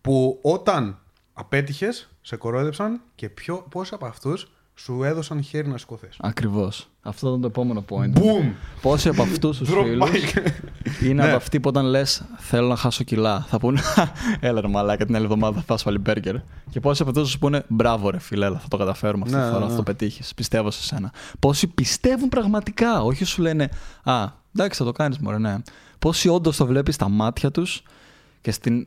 που όταν απέτυχες, σε κορόιδεψαν και ποιο, πόσοι από αυτούς σου έδωσαν χέρι να σηκωθείς. Ακριβώς. Αυτό ήταν το επόμενο point. Boom! Πόσοι από αυτούς τους φίλους είναι από ναι. αυτοί που όταν λες θέλω να χάσω κιλά, θα πούνε Έλα ρε μαλάκα την άλλη εβδομάδα θα φας πάλι μπέργκερ. Και πόσοι από αυτούς σου πούνε Μπράβο ρε φίλε, θα το καταφέρουμε αυτή τη ναι, φορά, ναι, θα το πετύχεις. Πιστεύω σε σένα. Πόσοι πιστεύουν πραγματικά, όχι σου λένε Α, εντάξει θα το κάνεις μωρέ, ναι. Πόσοι όντως το βλέπεις στα μάτια τους και στην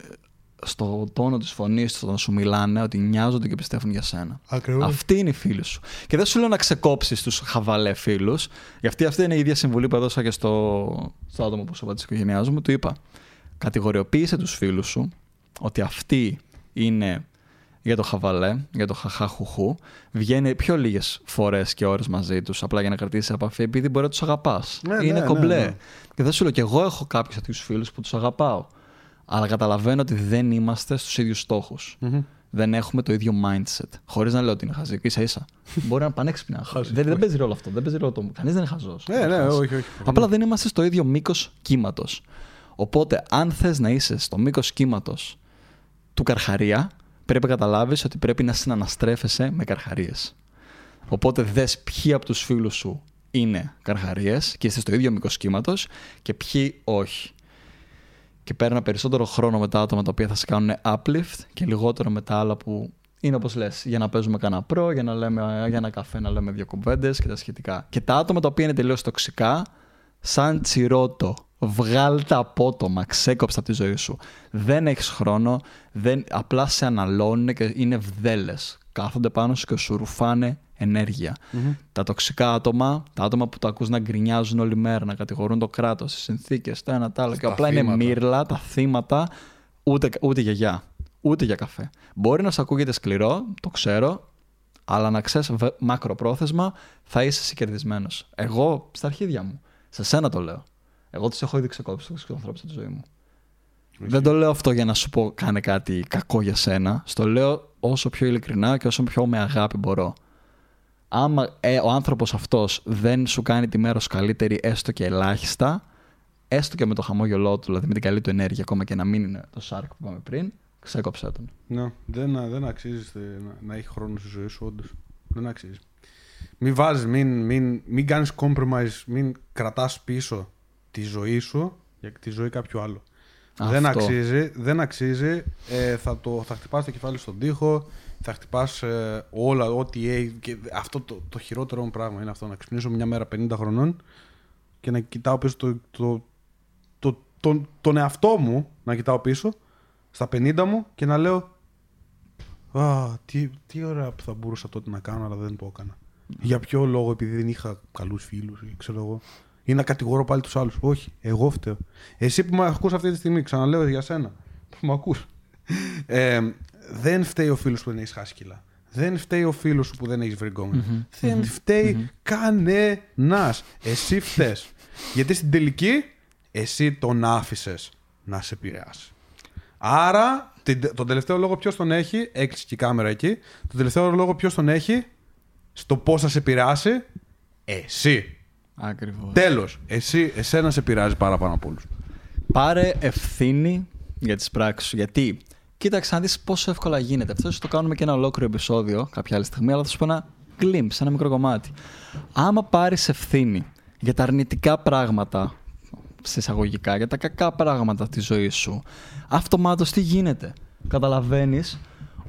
στο τόνο της φωνής του όταν σου μιλάνε ότι νοιάζονται και πιστεύουν για σένα. Ακριβώς. Αυτοί είναι οι φίλοι σου. Και δεν σου λέω να ξεκόψεις τους χαβαλέ φίλους, γιατί αυτή είναι η ίδια συμβουλή που έδωσα και στο, στο άτομο που σου είπα τη οικογένειά μου. Του είπα, κατηγοριοποίησε τους φίλους σου ότι αυτοί είναι για το χαβαλέ, για το χαχαχουχού, βγαίνει πιο λίγες φορές και ώρες μαζί τους, απλά για να κρατήσεις επαφή, επειδή μπορεί να τους αγαπάς. Ναι, είναι ναι, κομπλέ. Ναι, ναι. και δεν σου λέω, και εγώ έχω κάποιους τέτοιους φίλους που τους αγαπάω. Αλλά καταλαβαίνω ότι δεν είμαστε στους ίδιους Δεν έχουμε το ίδιο mindset. Χωρίς να λέω ότι είναι χαζή. σα ίσα. Μπορεί να είναι πανέξυπνα. δεν, δεν παίζει ρόλο αυτό. Δεν παίζει ρόλο το. Κανείς δεν είναι χαζός. Ναι, ναι, όχι, όχι. Απλά δεν είμαστε στο ίδιο μήκος κύματος. Οπότε, αν θες να είσαι στο μήκος κύματος του καρχαρία, πρέπει να καταλάβεις ότι πρέπει να συναναστρέφεσαι με καρχαρίες. Οπότε, δες ποιοι από τους φίλους σου είναι καρχαρίες και είστε στο ίδιο μήκος κύματος και ποιοι όχι και παίρνα περισσότερο χρόνο με τα άτομα τα οποία θα σε κάνουν uplift και λιγότερο με τα άλλα που είναι όπως λες, για να παίζουμε κανένα προ, για να λέμε για ένα καφέ να λέμε δύο κουβέντες και τα σχετικά. Και τα άτομα τα οποία είναι τελείως τοξικά, σαν τσιρότο, βγάλ τα απότομα, ξέκοψε από τη ζωή σου. Δεν έχεις χρόνο, δεν, απλά σε αναλώνουν και είναι βδέλες. Κάθονται πάνω σου και σου ρουφάνε ενεργεια Τα τοξικά άτομα, τα άτομα που το ακούς να γκρινιάζουν όλη μέρα, να κατηγορούν το κράτος, τις συνθήκες, το ένα, το άλλο και απλά είναι μύρλα, τα θύματα, ούτε, ούτε για γεια, ούτε για καφέ. Μπορεί να σου ακούγεται σκληρό, το ξέρω, αλλά να ξέρεις μακροπρόθεσμα θα είσαι εσύ κερδισμένο. Εγώ στα αρχίδια μου. Σε σένα το λέω. Εγώ τους έχω ήδη ξεκόψει τους ανθρώπους στη ζωή μου. Δεν το λέω αυτό για να σου πω κάνε κάτι κακό για σένα. Στο λέω όσο πιο ειλικρινά και όσο πιο με αγάπη μπορώ άμα ε, ο άνθρωπος αυτός δεν σου κάνει τη μέρα σου καλύτερη έστω και ελάχιστα, έστω και με το χαμόγελό του, δηλαδή με την καλή του ενέργεια, ακόμα και να μην είναι το σάρκ που είπαμε πριν, ξέκοψε τον. Ναι, δεν, δεν αξίζει να, να έχει χρόνο στη ζωή σου, όντως. Δεν αξίζει. Μην βάζεις, μην, μην, μην κάνεις compromise, μην κρατάς πίσω τη ζωή σου για τη ζωή κάποιου άλλου. Δεν αξίζει, δεν αξίζει. Ε, θα, το, θα χτυπάς το κεφάλι στον τοίχο, θα χτυπάς ε, όλα, ό,τι έχει. Και αυτό το, το χειρότερο μου πράγμα είναι αυτό. Να ξυπνήσω μια μέρα 50 χρονών και να κοιτάω πίσω το, το, το, το, τον εαυτό μου, να κοιτάω πίσω στα 50 μου και να λέω Α, τι, τι ωραία που θα μπορούσα τότε να κάνω, αλλά δεν το έκανα. Για ποιο λόγο, επειδή δεν είχα καλούς φίλους, ξέρω εγώ. Ή να κατηγορώ πάλι τους άλλους. Όχι, εγώ φταίω. Εσύ που με ακούς αυτή τη στιγμή, ξαναλέω για σένα. Που με ακούς. Ε, δεν φταίει ο φίλος που δεν έχεις χάσει κιλά. Δεν φταίει ο φίλος σου που δεν έχεις βρει Δεν φταίει κανένας. Εσύ φταίει. Γιατί στην τελική εσύ τον άφησες να σε επηρεάσει. Άρα, τον τελευταίο λόγο ποιος τον έχει, έκλεισε και η κάμερα εκεί. Τον τελευταίο λόγο ποιος τον έχει, στο πώς θα σε επηρεάσει, εσύ. Ακριβώς. Τέλος. Εσύ, εσένα σε επηρεάζει πάρα πάνω από όλους. Πάρε ευθύνη για τις πράξεις σου. Γιατί Κοίταξε να δεις πόσο εύκολα γίνεται. Αυτό το κάνουμε και ένα ολόκληρο επεισόδιο κάποια άλλη στιγμή, αλλά θα σου πω ένα glimpse, ένα μικρό κομμάτι. Άμα πάρεις ευθύνη για τα αρνητικά πράγματα, σε εισαγωγικά, για τα κακά πράγματα τη ζωή σου, αυτομάτως τι γίνεται; Καταλαβαίνεις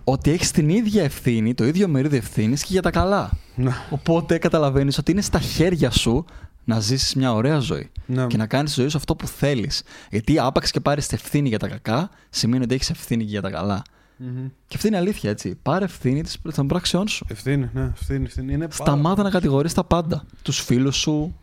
ότι έχεις την ίδια ευθύνη, το ίδιο μερίδιο ευθύνης και για τα καλά. Ναι. Οπότε καταλαβαίνεις ότι είναι στα χέρια σου να ζήσεις μια ωραία ζωή. Ναι. Και να κάνεις τη ζωή σου αυτό που θέλεις. Γιατί άπαξ και πάρεις ευθύνη για τα κακά, σημαίνει ότι έχεις ευθύνη και για τα καλά. Μμμ. Και αυτή είναι αλήθεια, έτσι. Πάρε ευθύνη της- των πράξεών σου. Ευθύνη, ναι, ευθύνη, ευθύνη. Είναι πάρα- Σταμάτα να κατηγορείς τα πάντα. Τους φίλους σου,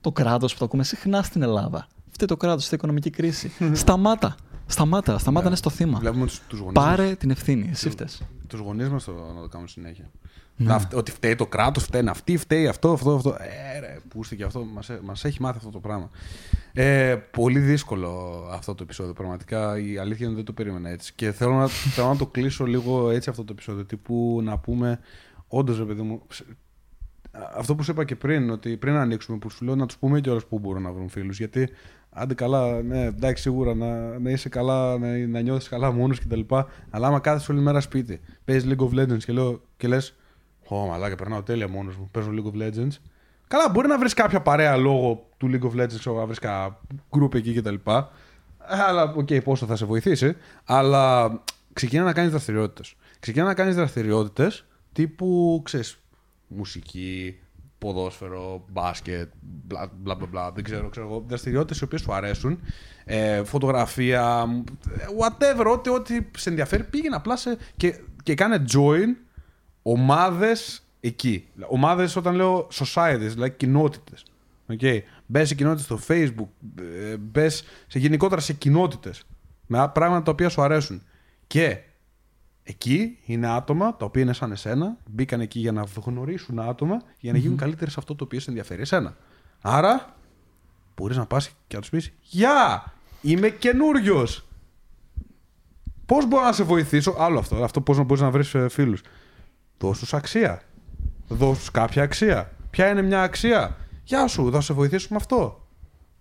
το κράτος που το ακούμε συχνά στην Ελλάδα. Φταίει το κράτος, φταίει η οικονομική κρίση. σταμάτα. Σταμάτα. Σταμάτα να είναι στο θύμα. Βλέπουμε τους, τους γονείς Πάρε την ευθύνη. Εσύ φταίς. Τους γονείς μας το, να το κάνουμε συνέχεια. Ναι. Να, φτ- ότι φταίει το κράτος, φταίνει αυτή, φταίει αυτό, αυτό, αυτό. Ε, ρε, πούστε και αυτό. Μας μας έχει μάθει αυτό το πράγμα. Ε, πολύ δύσκολο αυτό το επεισόδιο. Πραγματικά η αλήθεια είναι ότι δεν το περίμενα έτσι. Και θέλω να, θέλω να το κλείσω λίγο έτσι αυτό το επεισόδιο. Τύπου να πούμε, όντως ρε παιδί μου, σε- αυτό που σου είπα και πριν, ότι πριν ανοίξουμε, που σου λέω να τους πούμε κιόλας που μπορούν να βρουν φίλους. Γιατί άντε καλά, ναι, εντάξει, σίγουρα να, να είσαι καλά, να, να νιώθεις καλά μόνος κτλ. Αλλά άμα κάθεσαι όλη μέρα σπίτι, παίζεις League of Legends και, λέω, και λες, Ω, μαλάκα, περνάω τέλεια μόνος μου. Παίζω League of Legends. Καλά, μπορεί να βρεις κάποια παρέα λόγω του League of Legends, ξέρω, να βρεις κάποια group εκεί κτλ. Αλλά, οκ, πόσο θα σε βοηθήσει. Αλλά ξεκινά να κάνεις δραστηριότητες. Ξεκινά να κάνεις δραστηριότητες τύπου, ξέρεις, μουσική, ποδόσφαιρο, μπάσκετ, μπλα μπλα μπλα, μπλα δεν ξέρω, ξέρω εγώ. Δραστηριότητες οι οποίες σου αρέσουν. Ε, φωτογραφία, ε, whatever, ό,τι, ό,τι σε ενδιαφέρει. Πήγαινε απλά σε, και, και κάνε join ομάδες εκεί. Ομάδες όταν λέω societies, δηλαδή κοινότητες. Okay. Μπες σε κοινότητες στο Facebook, ε, μπες σε γενικότερα σε κοινότητες. Με πράγματα τα οποία σου αρέσουν. Και εκεί είναι άτομα τα οποία είναι σαν εσένα, μπήκαν εκεί για να γνωρίσουν άτομα για να γίνουν καλύτεροι σε αυτό το οποίο σε ενδιαφέρει εσένα. Άρα, μπορείς να πας και να τους πεις: Γεια! Είμαι καινούριος! Πώς μπορώ να σε βοηθήσω, άλλο αυτό, αυτό πώς να μπορείς να βρεις φίλους. Δώσ' τους αξία. Δώσ' τους κάποια αξία. Ποια είναι μια αξία; Γεια σου, θα σε βοηθήσω με αυτό.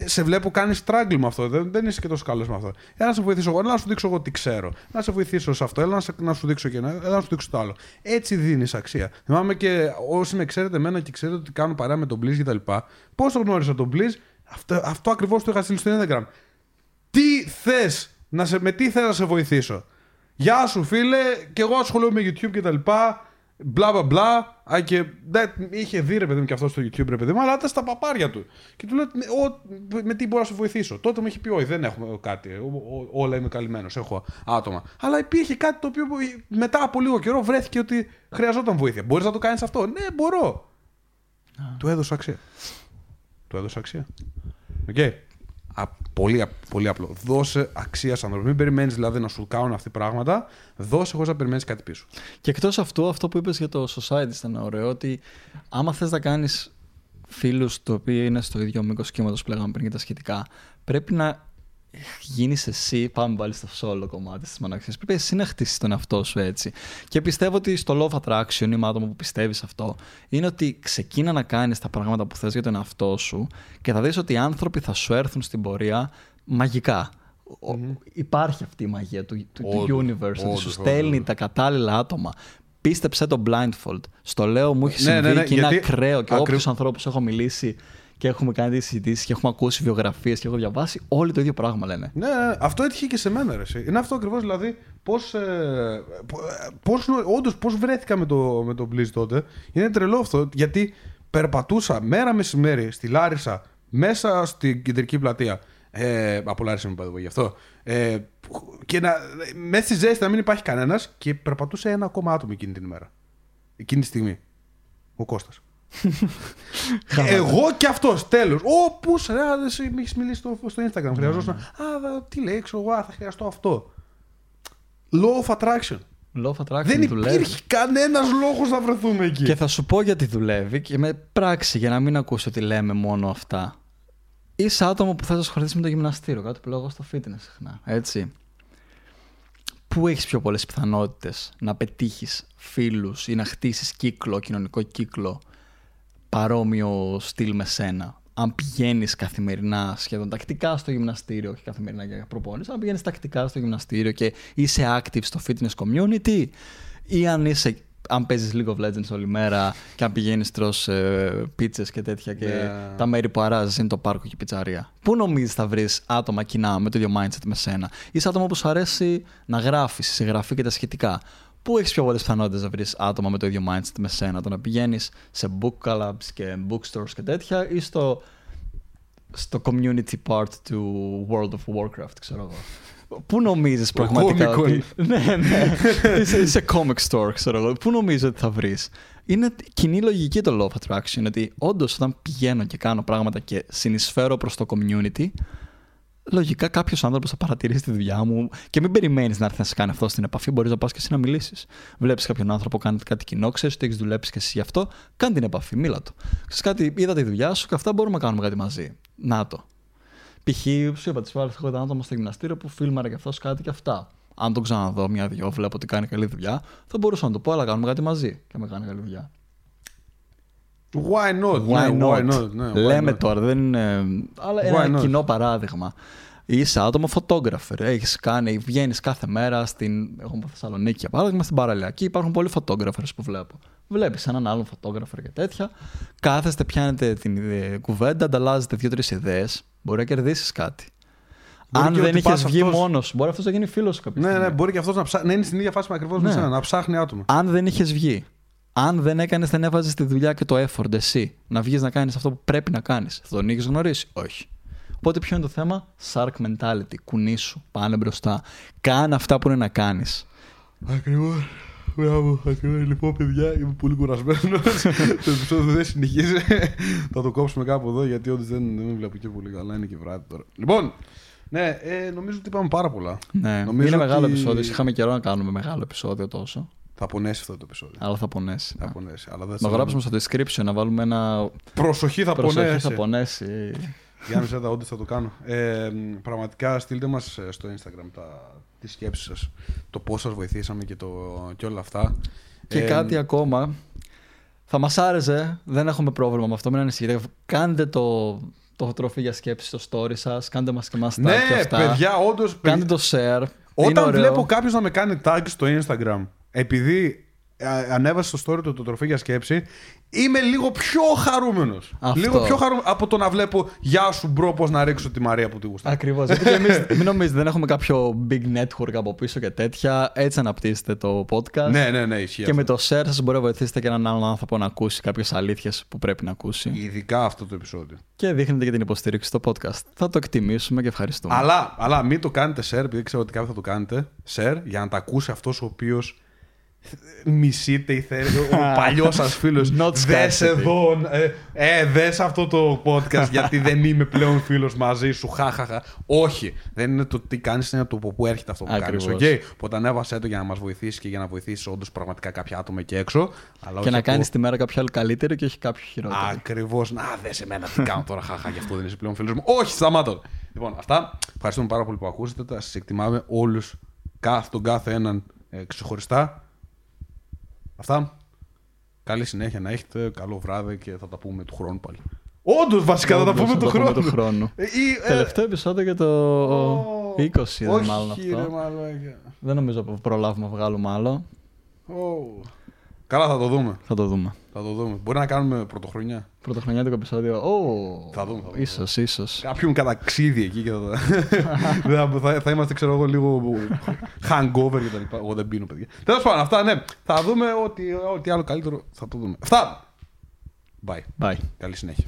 Ε, Σε βλέπω κάνει struggle με αυτό. Δεν, δεν είσαι και τόσο καλός με αυτό. Έλα να σε βοηθήσω εγώ, έλα να σου δείξω εγώ τι ξέρω. Να σε βοηθήσω σε αυτό, έλα να, σε, να σου δείξω και ένα, έλα να σου δείξω το άλλο. Έτσι δίνεις αξία. Θυμάμαι και όσοι με ξέρετε εμένα και ξέρετε ότι κάνω παρέα με τον Blizz κτλ. Πώς το γνώρισα τον Blizz, αυτό, αυτό ακριβώς το είχα στείλει στο Instagram. Τι θες, με τι θες να σε βοηθήσω; Γεια σου φίλε, και εγώ ασχολούμαι με YouTube κτλ. Μπλα μπλα μπλα. Α, και δεν, είχε δει ρε παιδί μου και αυτό στο YouTube ρε παιδί μου, αλλά ήταν στα παπάρια του. Και του λέω, με, ο, με τι μπορώ να σε βοηθήσω. Τότε μου είχε πει, Όχι, δεν έχουμε κάτι. Ο, ο, όλα είμαι καλυμμένος. Έχω άτομα. Αλλά υπήρχε κάτι το οποίο μετά από λίγο καιρό βρέθηκε ότι χρειαζόταν βοήθεια. Μπορείς να το κάνεις αυτό; Ναι, μπορώ. Του έδωσα αξία. Του έδωσα αξία. Ok. Okay. Α, πολύ, πολύ απλό. Δώσε αξία σε ανθρώπου. Μην περιμένεις δηλαδή να σου κάνουν αυτή πράγματα. Δώσε χωρίς να περιμένεις κάτι πίσω. Και εκτός αυτού, αυτό που είπες για το society ήταν ωραίο. Ότι άμα θες να κάνεις φίλους το οποίο είναι στο ίδιο μήκος κύματος που λέγαμε πριν για τα σχετικά, πρέπει να γίνεις εσύ. Πάμε πάλι στο solo κομμάτι της μοναξία. Πρέπει εσύ να χτίσεις τον εαυτό σου έτσι. Και πιστεύω ότι στο love attraction ή με άτομο που πιστεύει αυτό, είναι ότι ξεκίνα να κάνεις τα πράγματα που θες για τον εαυτό σου και θα δεις ότι οι άνθρωποι θα σου έρθουν στην πορεία μαγικά. Mm-hmm. Υπάρχει αυτή η μαγεία του, του, του universe, ότι σου στέλνει τα κατάλληλα άτομα. Πίστεψε το blindfold. Στο λέω, μου έχει Ναι, συμβεί ναι, ναι, και είναι γιατί ακραίο. Και ακρι- όποιου ανθρώπους έχω μιλήσει και έχουμε κάνει τις συζητήσεις και έχουμε ακούσει βιογραφίες και έχω διαβάσει, όλοι το ίδιο πράγμα λένε. Ναι, ναι, αυτό έτυχε και σε μένα. Ρε. εσύ. Είναι αυτό ακριβώς δηλαδή. Πώς. Ε, πώς, όντως, πώς βρέθηκα με το, με το Blizz τότε. Είναι τρελό αυτό γιατί περπατούσα μέρα μεσημέρι στη Λάρισα μέσα στην κεντρική πλατεία. Ε, από Λάρισα είμαι παδεύω γι' αυτό. Ε, και να, μέσα στη ζέστη να μην υπάρχει κανένας και περπατούσε ένα ακόμα άτομο εκείνη την ημέρα. Εκείνη τη στιγμή. Ο Κώστας. Εγώ και αυτός, τέλος. Ω, πού σε, ρε, εσύ με έχεις μιλήσει στο, στο Instagram. Χρειαζόταν. Α, δα- τι λέει, ξέρω εγώ, α, θα χρειαστώ αυτό. Law of attraction. Love attraction Δεν δουλεύει. υπήρχε κανένας λόγος να βρεθούμε εκεί. Και θα σου πω γιατί δουλεύει και με πράξη για να μην ακούσει ότι λέμε μόνο αυτά. Είσαι άτομο που θα ασχοληθεί με το γυμναστήριο, κάτι που λέω εγώ στο fitness συχνά. Έτσι. Πού έχεις πιο πολλές πιθανότητες να πετύχεις φίλους ή να χτίσεις κύκλο, κοινωνικό κύκλο; Παρόμοιο στυλ με σένα. Αν πηγαίνεις καθημερινά, σχεδόν τακτικά στο γυμναστήριο, όχι καθημερινά για προπόνηση, αν πηγαίνεις τακτικά στο γυμναστήριο και είσαι active στο fitness community, ή αν είσαι αν παίζεις League of Legends όλη μέρα και αν πηγαίνεις τρως ε, πίτσες και τέτοια και Ναι. τα μέρη που αράζεις είναι το πάρκο και η πιτσαρία. Πού νομίζεις θα βρεις άτομα κοινά με το ίδιο mindset με σένα; Είσαι άτομο που σου αρέσει να γράφεις, συγγραφή και τα σχετικά. Πού έχεις πιο πολλές πιθανότητες να βρεις άτομα με το ίδιο mindset με σένα. Το να πηγαίνεις σε book clubs και bookstores και τέτοια ή στο, στο community part του World of Warcraft, ξέρω εγώ. Πού νομίζεις πραγματικά ότι. ναι, ναι. είσαι, σε comic store, ξέρω εγώ. Πού νομίζεις ότι θα βρεις; Είναι κοινή λογική το law of attraction. Ότι όντως όταν πηγαίνω και κάνω πράγματα και συνεισφέρω προς το community, λογικά κάποιος άνθρωπος θα παρατηρήσει τη δουλειά μου και μην περιμένεις να έρθει να σε κάνει αυτό στην επαφή. Μπορείς να πας και εσύ να μιλήσεις. Βλέπεις κάποιον άνθρωπο, κάνει κάτι κοινό, ξέρεις ότι έχεις δουλέψει και εσύ γι' αυτό, κάνει την επαφή, μίλα του. Ξέρεις κάτι, είδα τη δουλειά σου και αυτά μπορούμε να κάνουμε κάτι μαζί. Να το. Π.χ. σου είπα της φορά έχω ένα άτομο στο γυμναστήριο που φίλμαρε και αυτός κάτι και αυτά. Αν τον ξαναδώ μια-δυο, βλέπω ότι κάνει καλή δουλειά, θα μπορούσα να το πω, αλλά κάνουμε κάτι μαζί και με κάνει καλή δουλειά. Why not, why ναι, not. Why not; ναι, why Λέμε not; τώρα, δεν είναι. Αλλά Why ένα not; κοινό παράδειγμα. Είσαι άτομο φωτόγραφερ. Έχεις κάνει, βγαίνεις κάθε μέρα στην. Εγώ είμαι από Θεσσαλονίκη για παράδειγμα, στην παραλιακή. Υπάρχουν πολλοί φωτόγραφερ που βλέπω. Βλέπεις έναν άλλον φωτόγραφερ και τέτοια. Κάθεστε, πιάνετε την ε, κουβέντα, ανταλλάζετε δύο-τρεις ιδέες. Μπορεί να κερδίσεις κάτι. Μπορεί Αν και δεν ότι είχες πας βγει αυτός- μόνος σου, μπορεί αυτός να γίνει φίλος σου κάποια Ναι, στιγμή. ναι, μπορεί και αυτός να, ψά... να είναι στην ίδια φάση με ακριβώς Ναι. με σένα, να ψάχνει άτομα. Αν δεν είχες βγει, αν δεν έκανες, δεν έβαζες τη δουλειά και το effort εσύ να βγεις να κάνεις αυτό που πρέπει να κάνεις, θα τον είχε γνωρίσει; Όχι. Οπότε ποιο είναι το θέμα, Shark mentality. Κουνήσου, πάνε μπροστά. Κάνε αυτά που είναι να κάνεις. Ακριβώς. Μπράβο, ακριβώς. Λοιπόν, παιδιά, είμαι πολύ κουρασμένος. το επεισόδιο δεν συνεχίζει. Θα το κόψουμε κάπου εδώ γιατί όντως δεν, δεν βλέπω και πολύ καλά. Είναι και βράδυ τώρα. Λοιπόν, ναι, ε, νομίζω ότι είπαμε πάρα πολλά. Ναι, Νομίζω είναι μεγάλο ότι- επεισόδιο. Είχαμε καιρό να κάνουμε μεγάλο επεισόδιο τόσο. Θα πονέσει αυτό το επεισόδιο. Αλλά θα πονέσει. Θα ναι. πονέσει. Αλλά δεν Να θα- γράψουμε στο description να βάλουμε ένα. Προσοχή θα Προσοχή, πονέσει. θα πονέσει. Γιάννης Ζέτα, όντω θα το κάνω. Ε, πραγματικά στείλτε μας στο Instagram τα, τις σκέψεις σας, το πώς σας βοηθήσαμε και, το, και όλα αυτά. Και Ε, κάτι ακόμα. Θα μας άρεσε, δεν έχουμε πρόβλημα με αυτό, μην ανησυχείτε. Κάντε το, το τροφή για σκέψη στο story σας. Κάντε μας και εμάς tag Ναι, και αυτά. παιδιά, όντως. Κάντε το share. Είναι Όταν ωραίο. βλέπω κάποιος να με κάνει tag στο Instagram, επειδή α, ανέβασε στο story του το τροφή για σκέψη, είμαι λίγο πιο χαρούμενος. Αυτό. Λίγο πιο χαρούμενος από το να βλέπω Γεια σου, bro, πώς να ρίξω τη Μαρία που τη γουστάρω. Ακριβώς. Γιατί και εμείς, μην νομίζετε, δεν έχουμε κάποιο big network από πίσω και τέτοια. Έτσι αναπτύσσετε το podcast. Ναι, ναι, ναι, ισχύει. Και αυτό. με το share σας μπορεί να βοηθήσετε και έναν άλλον άνθρωπο να ακούσει κάποιες αλήθειες που πρέπει να ακούσει. Ειδικά αυτό το επεισόδιο. Και δείχνετε και την υποστήριξη στο podcast. Θα το εκτιμήσουμε και ευχαριστούμε. Αλλά, αλλά μην το κάνετε share, επειδή ξέρω ότι κάποιοι θα το κάνετε. Share για να τα ακούσει αυτός ο οποίος μισείτε ή θέλει. Ο παλιός σας φίλος. Not Δες scarcity. εδώ. Ε, ε δες αυτό το podcast γιατί δεν είμαι πλέον φίλος μαζί σου. Χαχαχα. Όχι. Δεν είναι το τι κάνεις, είναι το από πού έρχεται αυτό που κάνεις. Ακριβώς. Okay. Οπότε ανέβασέ το για να μας βοηθήσει και για να βοηθήσει όντως πραγματικά κάποια άτομα εκεί έξω. Αλλά και να κάνεις τη μέρα κάποιο άλλο καλύτερο και όχι κάποιο χειρότερο. Ακριβώς. Να δες σε μένα τι κάνω τώρα. Χαχά, γι' αυτό δεν είσαι πλέον φίλος μου. Όχι, σταμάτω. Λοιπόν, αυτά. Ευχαριστούμε πάρα πολύ που ακούσατε. Σα εκτιμάμε όλους, τον κάθε έναν ε, ξεχωριστά. Αυτά. Καλή συνέχεια να έχετε. Καλό βράδυ και θα τα πούμε του χρόνου πάλι. Όντως, βασικά θα τα Όντως, πούμε θα του τα πούμε χρόνου. του χρόνου. Ε, ή, ε, Τελευταίο επεισόδιο για το ω, 20 είναι όχι, μάλλον ρε, αυτό. μαλάκα. Δεν νομίζω που προλάβουμε να βγάλουμε άλλο. Ω. Καλά, θα το δούμε. Θα το δούμε. Θα το δούμε. Μπορεί να κάνουμε πρωτοχρονιά. Πρωτοχρονιάτικο επεισόδιο. Ω, Θα δούμε, θα δούμε. Ίσως, ίσως. Κάποιον καταξίδι εκεί και θα, θα, θα, θα είμαστε, ξέρω εγώ, λίγο hangover και τα λοιπά. Εγώ δεν πίνω, παιδιά. Τέλος πάντων, αυτά ναι. Θα δούμε ό,τι, ό,τι άλλο καλύτερο θα το δούμε. Αυτά. Bye. Bye. Καλή συνέχεια.